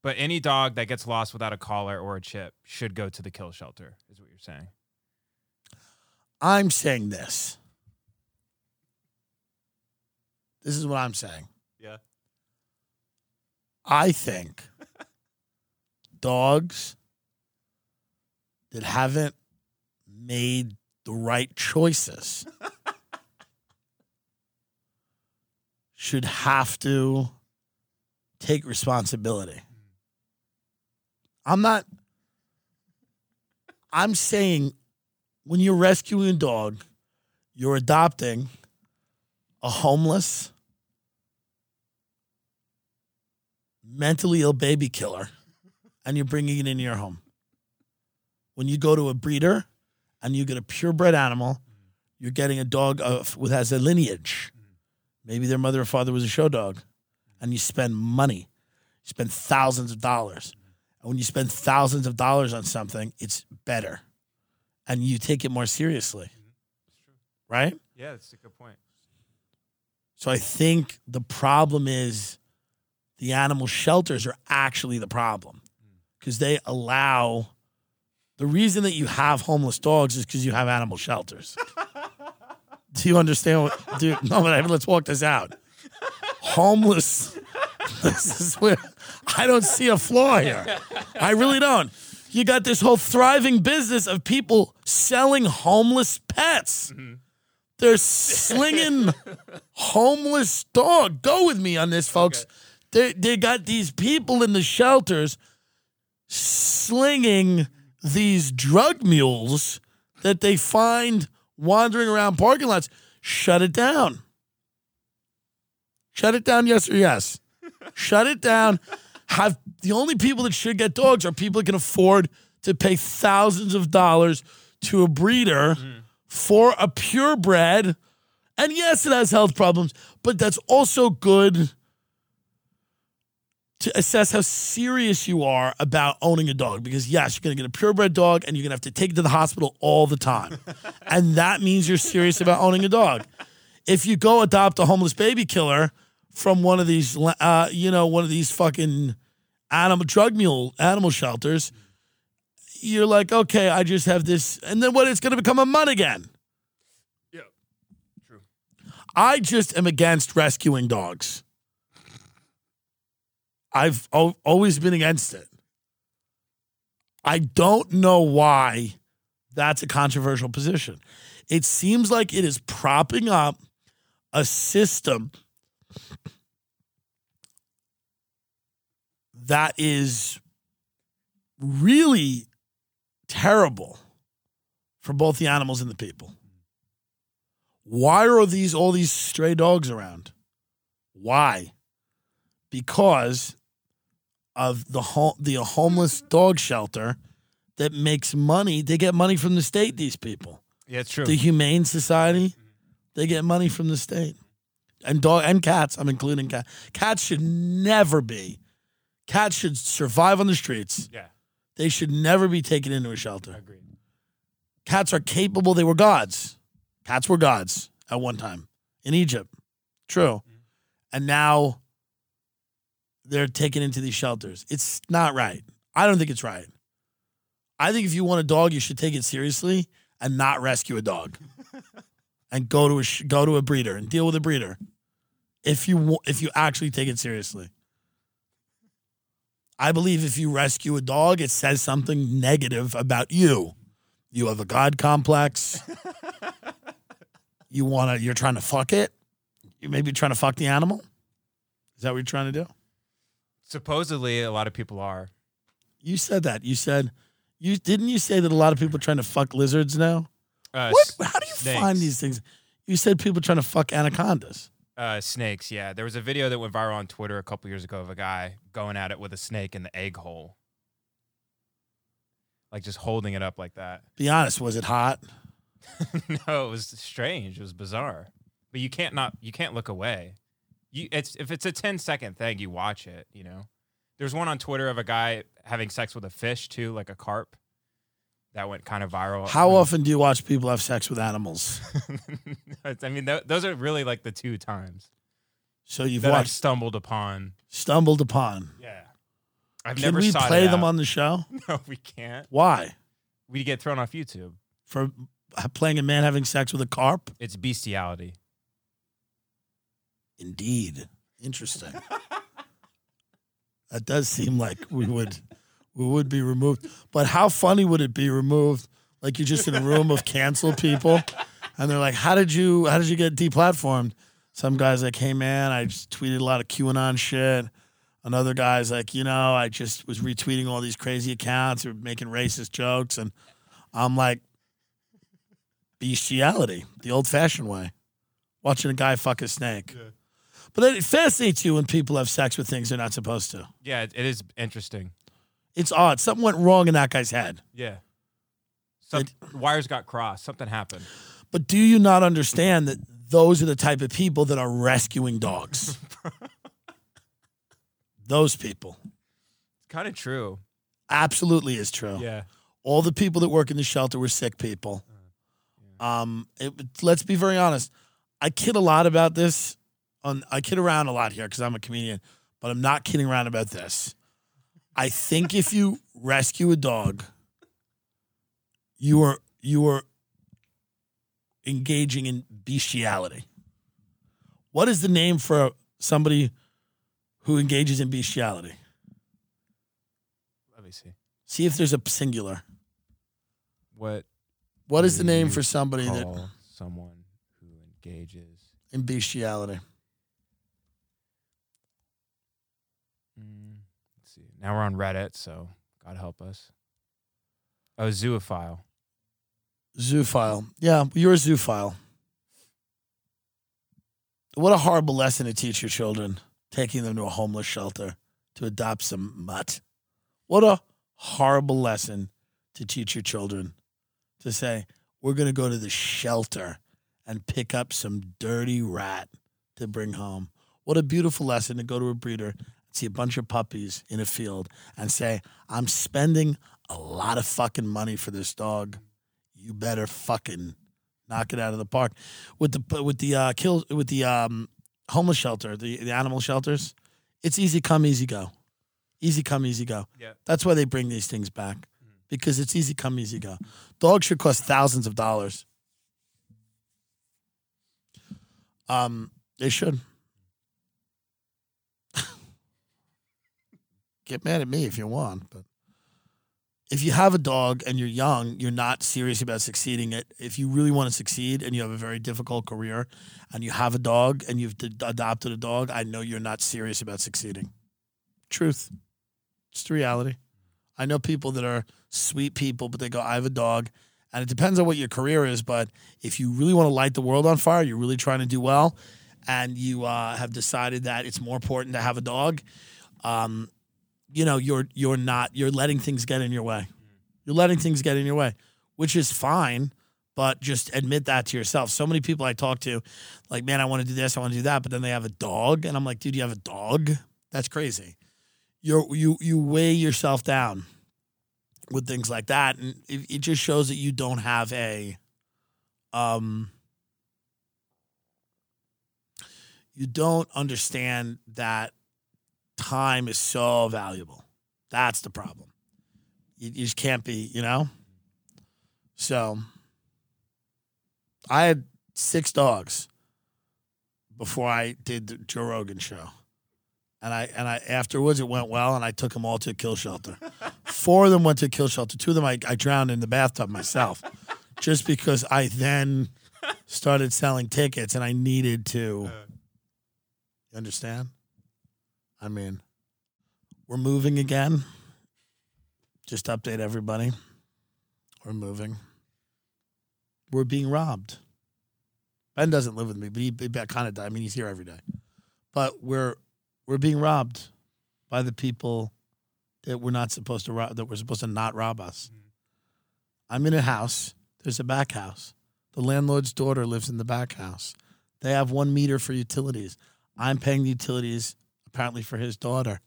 But any dog that gets lost without a collar or a chip should go to the kill shelter, is what you're saying. I'm saying this. This is what I'm saying. Yeah. I think dogs that haven't made the right choices should have to take responsibility. I'm not, I'm saying when you're rescuing a dog, you're adopting a homeless, mentally ill baby killer, and you're bringing it into your home. When you go to a breeder and you get a purebred animal, you're getting a dog uh, of, with has a lineage. Maybe their mother or father was a show dog, and you spend money, you spend thousands of dollars. And when you spend thousands of dollars on something, it's better, and you take it more seriously, mm-hmm. right? Yeah, that's a good point. So I think the problem is the animal shelters are actually the problem mm. because they allow the reason that you have homeless dogs is because you have animal shelters. Do you understand what? Do no, but let's walk this out. Homeless. This is where I don't see a flaw here. I really don't. You got this whole thriving business of people selling homeless pets. They're slinging homeless dog. Go with me on this, folks. They they got these people in the shelters slinging these drug mules that they find wandering around parking lots, shut it down. Shut it down, yes or yes. Shut it down. Have the only people that should get dogs are people that can afford to pay thousands of dollars to a breeder for a purebred. And yes, it has health problems, but that's also good to assess how serious you are about owning a dog. Because yes, you're gonna get a purebred dog and you're gonna have to take it to the hospital all the time. and that means you're serious about owning a dog. If you go adopt a homeless baby killer from one of these, uh, you know, one of these fucking animal drug mule animal shelters, you're like, okay, I just have this, and then what? It's going to become a mun again. Yeah. True. I just am against rescuing dogs. I've al- always been against it. I don't know why that's a controversial position. It seems like it is propping up a system that is really terrible for both the animals and the people. Why are these all these stray dogs around? Why? Because of the home, the homeless dog shelter that makes money. They get money from the state. These people, Yeah, it's true. the Humane Society, they get money from the state, and dog and cats. I'm including cats. Cats should never be. Cats should survive on the streets. yeah, They should never be taken into a shelter. agreed. Cats are capable. They were gods. Cats were gods at one time in Egypt. True. Mm-hmm. And now they're taken into these shelters. It's not right. I don't think it's right. I think if you want a dog, you should take it seriously and not rescue a dog, and go to a sh- go to a breeder and deal with a breeder. If you if you actually take it seriously, I believe if you rescue a dog, it says something negative about you. You have a god complex. you want to. You're trying to fuck it. You maybe trying to fuck the animal. Is that what you're trying to do? Supposedly, a lot of people are. You said that. You said you didn't. You say that a lot of people are trying to fuck lizards now. Uh, What? How do you snakes. find these things? You said people trying to fuck anacondas. Uh, snakes, yeah. There was a video that went viral on Twitter a couple years ago of a guy going at it with a snake in the egg hole. Like just holding it up like that. Be honest. Was it hot? no, it was strange. It was bizarre. But you can't not you can't look away. You it's if it's a 10 second thing, you watch it, you know. There's one on Twitter of a guy having sex with a fish too, like a carp. That went kind of viral. How um, often do you watch people have sex with animals? I mean, th- those are really like the two times So you've that I've stumbled upon. stumbled upon. Yeah. I've Can never we play them out. on the show? No, we can't. Why? We get thrown off YouTube. For playing a man having sex with a carp? It's bestiality. Indeed. Interesting. that does seem like we would we would be removed. But how funny would it be removed? Like you're just in a room of canceled people and they're like, How did you how did you get deplatformed? Some guy's like, Hey man, I just tweeted a lot of QAnon shit. Another guy's like, you know, I just was retweeting all these crazy accounts or making racist jokes. And I'm like, bestiality, the old fashioned way. Watching a guy fuck a snake. But it fascinates you when people have sex with things they're not supposed to. Yeah, it, it is interesting. It's odd. Something went wrong in that guy's head. Yeah. Some wires got crossed. Something happened. But do you not understand that those are the type of people that are rescuing dogs? those people. Kind of true. Absolutely is true. Yeah. All the people that work in the shelter were sick people. Um, it, let's be very honest. I kid a lot about this. On I kid around a lot here because I'm a comedian, but I'm not kidding around about this. I think if you rescue a dog, you are you are engaging in bestiality. What is the name for somebody who engages in bestiality? Let me see. See if there's a singular. What What is the name for somebody that someone who engages? in bestiality? Mm, let's see. Now we're on Reddit, so God help us. A zoophile. Zoophile. Yeah, you're a zoophile. What a horrible lesson to teach your children, taking them to a homeless shelter to adopt some mutt. What a horrible lesson to teach your children to say, we're going to go to the shelter and pick up some dirty rat to bring home. What a beautiful lesson to go to a breeder, see a bunch of puppies in a field, and say, I'm spending a lot of fucking money for this dog. You better fucking knock it out of the park. With the with the uh, kill with the um, homeless shelter, the, the animal shelters, it's easy come, easy go. Easy come, easy go. Yeah. That's why they bring these things back because it's easy come, easy go. Dogs should cost thousands of dollars. Um, they should. Get mad at me if you want, but if you have a dog and you're young, you're not serious about succeeding it. If you really want to succeed and you have a very difficult career and you have a dog and you've d- adopted a dog, I know you're not serious about succeeding. Truth. It's the reality. I know people that are sweet people, but they go, I have a dog. And it depends on what your career is. But if you really want to light the world on fire, you're really trying to do well, and you uh, have decided that it's more important to have a dog, um, you know, you're you're not you're letting things get in your way. You're letting things get in your way, which is fine. But just admit that to yourself. So many people I talk to, like, man, I want to do this, I want to do that, but then they have a dog, and I'm like, dude, you have a dog? That's crazy. You're you you weigh yourself down with things like that, and it, it just shows that you don't have a, um, you don't understand that time is so valuable. That's the problem. You, you just can't be, you know. So, I had six dogs before I did the Joe Rogan show. And I and I afterwards it went well, and I took them all to a kill shelter. Four of them went to a kill shelter. Two of them I, I drowned in the bathtub myself, just because I then started selling tickets, and I needed to. Uh. You understand? I mean, we're moving again. Just update everybody. We're moving. We're being robbed. Ben doesn't live with me, but he, he kind of. I mean, he's here every day. But we're we're being robbed by the people that we're not supposed to rob, that we're supposed to not rob us. Mm-hmm. I'm in a house. There's a back house. The landlord's daughter lives in the back house. They have one meter for utilities. I'm paying the utilities apparently for his daughter,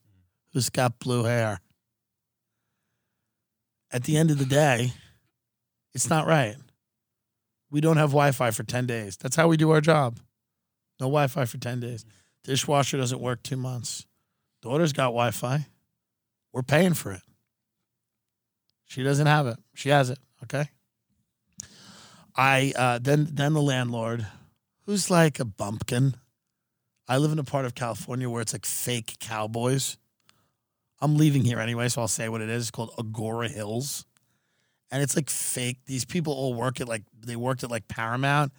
who's got blue hair. At the end of the day, it's not right. We don't have Wi Fi for 10 days. That's how we do our job. No Wi Fi for 10 days. Dishwasher doesn't work two months. Daughter's got Wi Fi. We're paying for it. She doesn't have it. She has it. Okay. I uh, then then the landlord, who's like a bumpkin. I live in a part of California where it's like fake cowboys. I'm leaving here anyway, so I'll say what it is. It's called Agoura Hills, and it's like fake. These people all work at like they worked at like Paramount,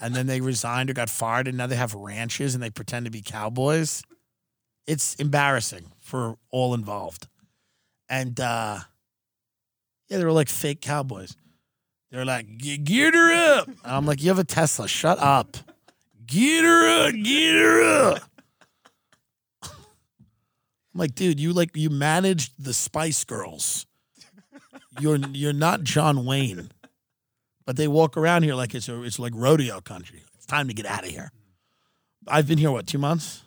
and then they resigned or got fired, and now they have ranches and they pretend to be cowboys. It's embarrassing for all involved, and uh, yeah, they were like fake cowboys. They're like, geared her up," and I'm like, "You have a Tesla. Shut up." Get her up, get her up. I'm like, dude, you like you managed the Spice Girls. You're you're not John Wayne. But they walk around here like it's a, it's like rodeo country. It's time to get out of here. I've been here what, two months?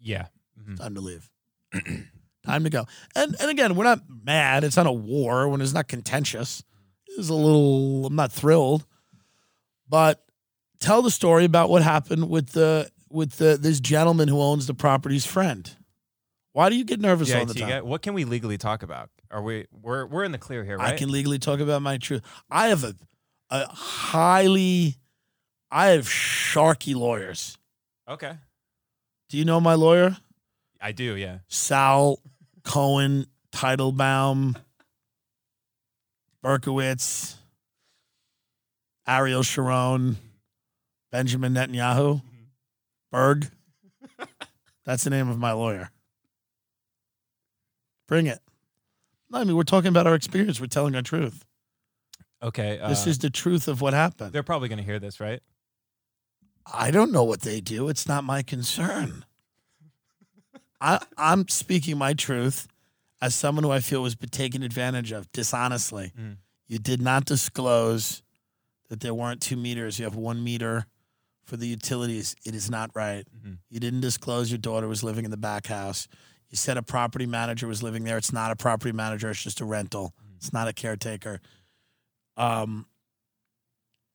Yeah. Mhm. Time to leave. Time to go. And and again, we're not mad. It's not a war when it's not contentious. It's a little I'm not thrilled. But tell the story about what happened with the with the this gentleman who owns the property's friend. Why do you get nervous Yeah, all the time? guy, what can we legally talk about? Are we we're we're in the clear here, right? I can legally talk about my truth. I have a a highly I have sharky lawyers. Okay. Do you know my lawyer? I do, yeah. Sal Cohen, Teitelbaum, Berkowitz, Ariel Sharon, Benjamin Netanyahu, Berg. That's the name of my lawyer. Bring it. I mean, we're talking about our experience. We're telling our truth. Okay. Uh, This is the truth of what happened. They're probably going to hear this, right? I don't know what they do. It's not my concern. I, I'm speaking my truth as someone who I feel was taken advantage of dishonestly. Mm. You did not disclose that there weren't two meters. You have one meter for the utilities. It is not right. Mhm. You didn't disclose your daughter was living in the back house. You said a property manager was living there. It's not a property manager. It's just a rental. It's not a caretaker. Um,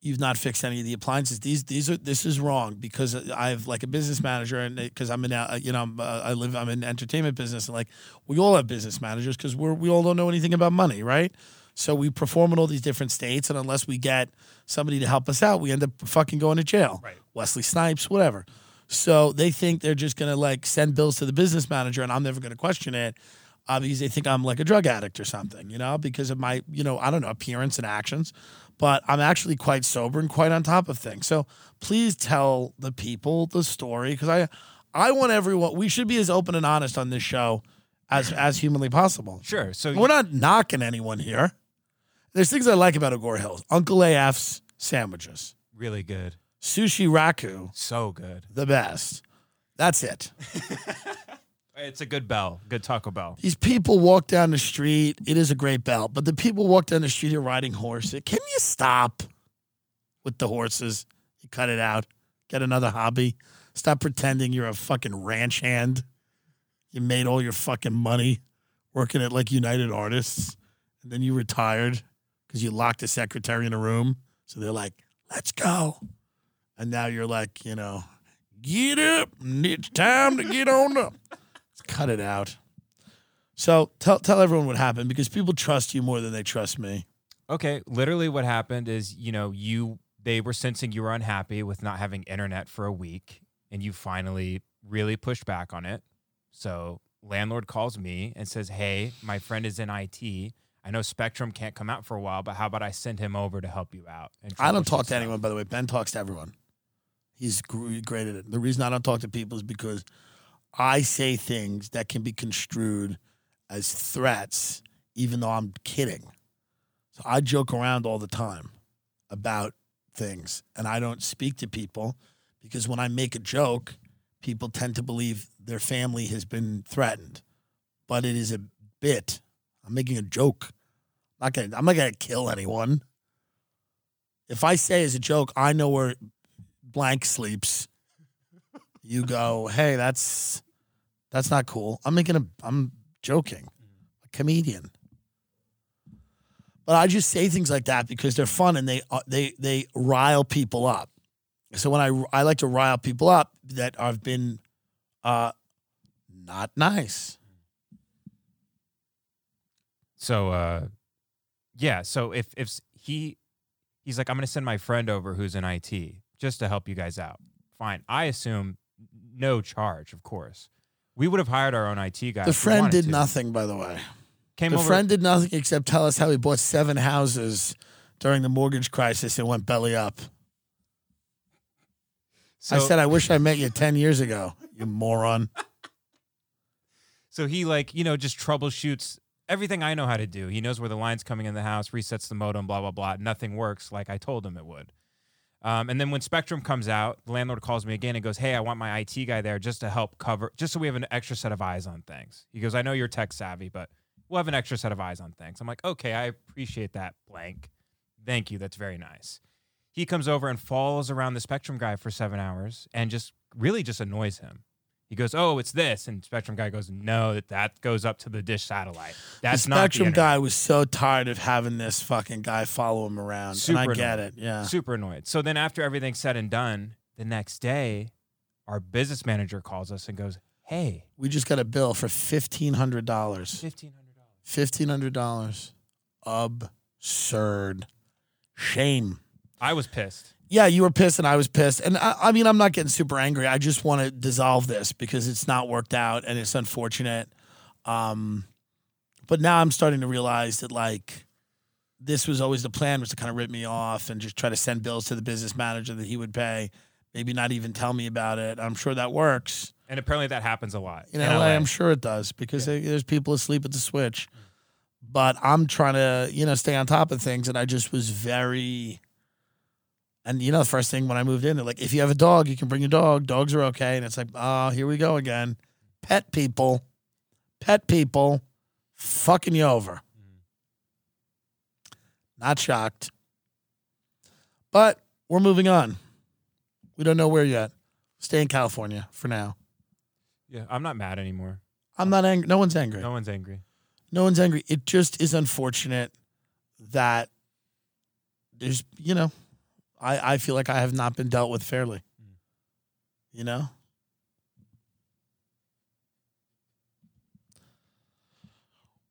you've not fixed any of the appliances. These these are this is wrong because I've like a business manager and because I'm in uh, you know I'm, uh, I live I'm in entertainment business and like we all have business managers because we're we all don't know anything about money, right? So we perform in all these different states, and unless we get somebody to help us out, we end up fucking going to jail. Right. Wesley Snipes, whatever. So they think they're just gonna like send bills to the business manager, and I'm never gonna question it. Uh, because they think I'm like a drug addict or something, you know, because of my, you know, I don't know, appearance and actions. But I'm actually quite sober and quite on top of things. So please tell the people the story because I, I want everyone. We should be as open and honest on this show as as humanly possible. Sure. So We're not knocking anyone here. There's things I like about Agoura Hills. Uncle AF's sandwiches, really good. sushi raku, So good. the best. That's it. It's a good bell. Good Taco Bell. These people walk down the street. It is a great bell, but the people walk down the street are riding horses. Can you stop with the horses? You cut it out. Get another hobby. Stop pretending you're a fucking ranch hand. You made all your fucking money working at like United Artists, and then you retired because you locked a secretary in a room. So they're like, "Let's go," and now you're like, you know, get up. It's time to get on up. Cut it out. So tell tell everyone what happened because people trust you more than they trust me. Okay, literally what happened is, you know, you they were sensing you were unhappy with not having internet for a week and you finally really pushed back on it. So, landlord calls me and says, "Hey, my friend is in IT. I know Spectrum can't come out for a while, but how about I send him over to help you out?" And I don't talk to stuff." anyone, by the way. Ben talks to everyone. He's great at it. The reason I don't talk to people is because I say things that can be construed as threats, even though I'm kidding. So I joke around all the time about things, and I don't speak to people because when I make a joke, people tend to believe their family has been threatened. But it is a bit. I'm making a joke. Not gonna, I'm not gonna kill anyone. If I say as a joke, I know where blank sleeps, you go, hey, that's that's not cool. I'm making a I'm joking. A comedian. But I just say things like that because they're fun and they uh, they they rile people up. So when I I like to rile people up that I've been uh not nice. So uh yeah, so if if he he's like I'm going to send my friend over who's in IT just to help you guys out. Fine. I assume no charge, of course. We would have hired our own IT guy. The friend did to. nothing, by the way. Came The over friend did nothing except tell us how he bought seven houses during the mortgage crisis and went belly up. so, I said, I wish I met you 10 years ago, you moron. so he like, you know, just troubleshoots everything I know how to do. He knows where the line's coming in the house, resets the modem, blah blah blah. Nothing works like I told him it would. Um, and then when Spectrum comes out, the landlord calls me again and goes, "Hey, I want my IT guy there just to help cover, just so we have an extra set of eyes on things." He goes, "I know you're tech savvy, but we'll have an extra set of eyes on things." I'm like, "Okay, I appreciate that, blank. Thank you. That's very nice." He comes over and falls around the Spectrum guy for seven hours and just really just annoys him. He goes, "Oh, it's this," and Spectrum guy goes, "No, that that goes up to the dish satellite. That's the not Spectrum guy was so tired of having this fucking guy follow him around. Super and I get annoying. it. Yeah. super annoyed. So then after everything's said and done, the next day, our business manager calls us and goes, "Hey, We just got a bill for $1,500. fifteen hundred dollars." $1,500. Absurd. Shame. I was pissed. Yeah, you were pissed and I was pissed. And I, I mean, I'm not getting super angry. I just want to dissolve this because it's not worked out and it's unfortunate. Um, but now I'm starting to realize that like this was always the plan was to kind of rip me off and just try to send bills to the business manager that he would pay. Maybe not even tell me about it. I'm sure that works. And apparently that happens a lot In LA, I'm sure it does because there- there's people asleep at the switch. but I'm trying to, you know, stay on top of things. And I just was very, and you know, the first thing when I moved in, they're like, if you have a dog, you can bring your dog. Dogs are okay. And it's like, oh, here we go again. Pet people, pet people, fucking you over. Mm-hmm. Not shocked. But we're moving on. We don't know where yet. Stay in California for now. Yeah, I'm not mad anymore. I'm not angry. No one's angry. No one's angry. No one's angry. It just is unfortunate that there's, you know, I, I feel like I have not been dealt with fairly. Mm. You know?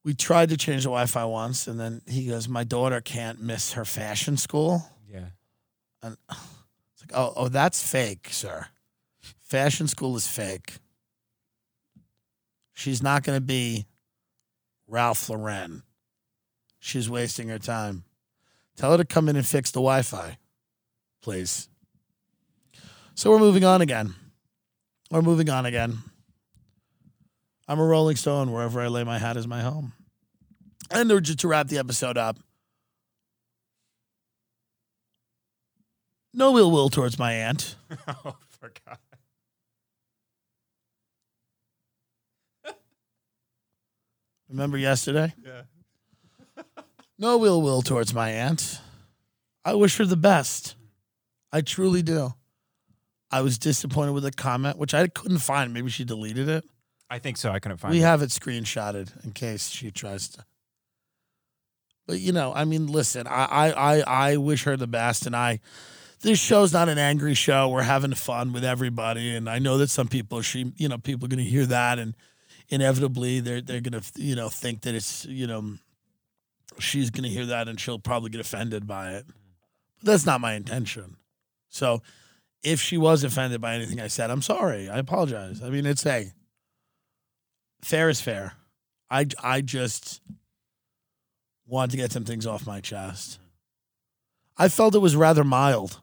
We tried to change the Wi Fi once, and then he goes, My daughter can't miss her fashion school. Yeah. And it's like, oh, oh, that's fake, sir. Fashion school is fake. She's not going to be Ralph Lauren. She's wasting her time. Tell her to come in and fix the Wi Fi, please. So we're moving on again. We're moving on again. I'm a Rolling Stone. Wherever I lay my hat is my home. And just to wrap the episode up, no ill will towards my aunt. oh, forgot. Remember yesterday? Yeah. No ill will towards my aunt. I wish her the best. I truly do. I was disappointed with the comment, which I couldn't find. Maybe she deleted it. I think so. I couldn't find We it. have it screenshotted in case she tries to. But you know, I mean, listen, I, I, I, I wish her the best, and I. This show's not an angry show. We're having fun with everybody, and I know that some people, she, you know, people are going to hear that, and inevitably they're they're going to, you know, think that it's, you know, she's going to hear that, and she'll probably get offended by it. But that's not my intention. So, if she was offended by anything I said, I'm sorry. I apologize. I mean, it's a fair is fair. I, I just wanted to get some things off my chest. I felt it was rather mild.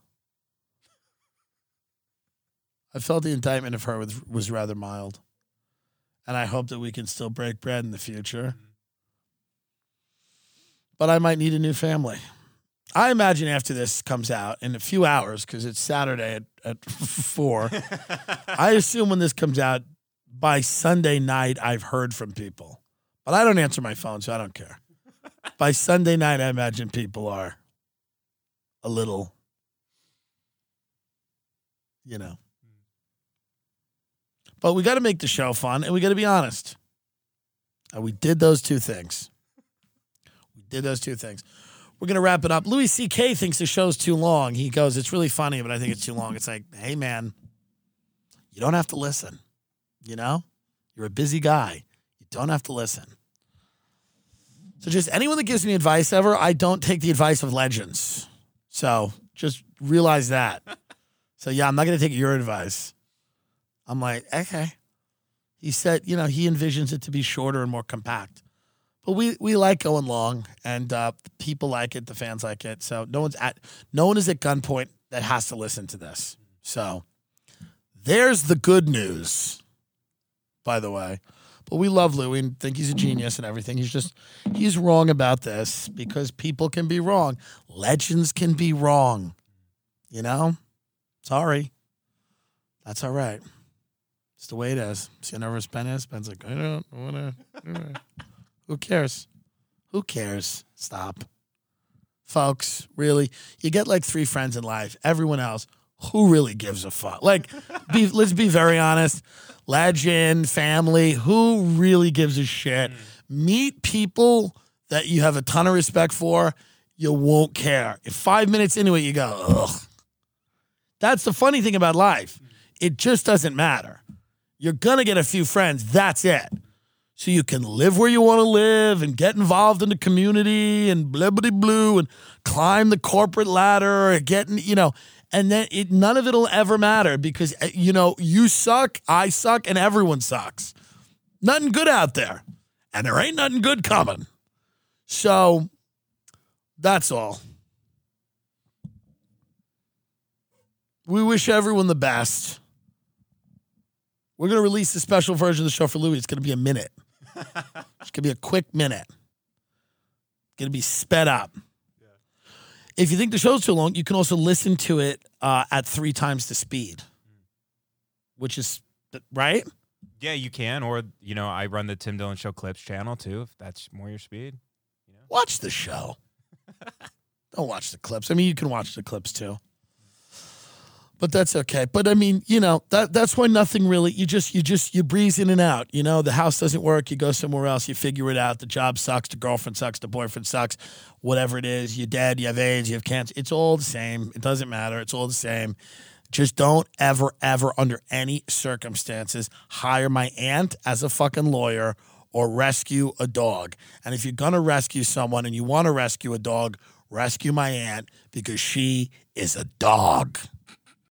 I felt the indictment of her was, was rather mild. And I hope that we can still break bread in the future. Mm-hmm. But I might need a new family. I imagine after this comes out in a few hours, because it's Saturday at, at four, I assume when this comes out, by Sunday night, I've heard from people. But I don't answer my phone, so I don't care. by Sunday night, I imagine people are a little, you know. But we got to make the show fun and we got to be honest. And we did those two things. We did those two things. We're going to wrap it up. Louis C.K. thinks the show's too long. He goes, It's really funny, but I think it's too long. It's like, hey, man, you don't have to listen. You know, you're a busy guy. You don't have to listen. So, just anyone that gives me advice ever, I don't take the advice of legends. So, just realize that. So, yeah, I'm not going to take your advice. I'm like, okay. He said, you know, he envisions it to be shorter and more compact. But we we like going long, and uh, people like it. The fans like it. So no one's at no one is at gunpoint that has to listen to this. So there's the good news. By the way, but we love Louis and think he's a genius and everything. He's just he's wrong about this because people can be wrong. Legends can be wrong. You know, sorry. That's all right. It's the way it is. See how nervous Ben is? Ben's like, I don't want to. Who cares? Who cares? Stop. Folks, really, you get like three friends in life. Everyone else, who really gives a fuck? Like, be, let's be very honest. Legend, family, who really gives a shit? Mm. Meet people that you have a ton of respect for, you won't care. If five minutes into it, you go, ugh. That's the funny thing about life. Mm. It just doesn't matter. You're going to get a few friends. That's it. So you can live where you want to live and get involved in the community and blibbity blue and climb the corporate ladder and getting, you know, and then it none of it'll ever matter because uh, you know, you suck, I suck, and everyone sucks. Nothing good out there. And there ain't nothing good coming. So that's all. We wish everyone the best. We're going to release a special version of the show for Louis. It's going to be a minute. It's going to be a quick minute. It's Going to be sped up. If you think the show's too long, you can also listen to it uh, at three times the speed, which is right. Yeah, you can, or you know, I run the Tim Dillon Show clips channel too, if that's more your speed. you know? Watch the show. Don't watch the clips. I mean, you can watch the clips too. But that's okay. But I mean, you know, that that's why nothing really you just you just you breeze in and out. You know, the house doesn't work, you go somewhere else, you figure it out. The job sucks, the girlfriend sucks, the boyfriend sucks, whatever it is, you're dead, you have AIDS, you have cancer. It's all the same. It doesn't matter. It's all the same. Just don't ever, ever, under any circumstances, hire my aunt as a fucking lawyer or rescue a dog. And if you're gonna rescue someone and you want to rescue a dog, rescue my aunt because she is a dog.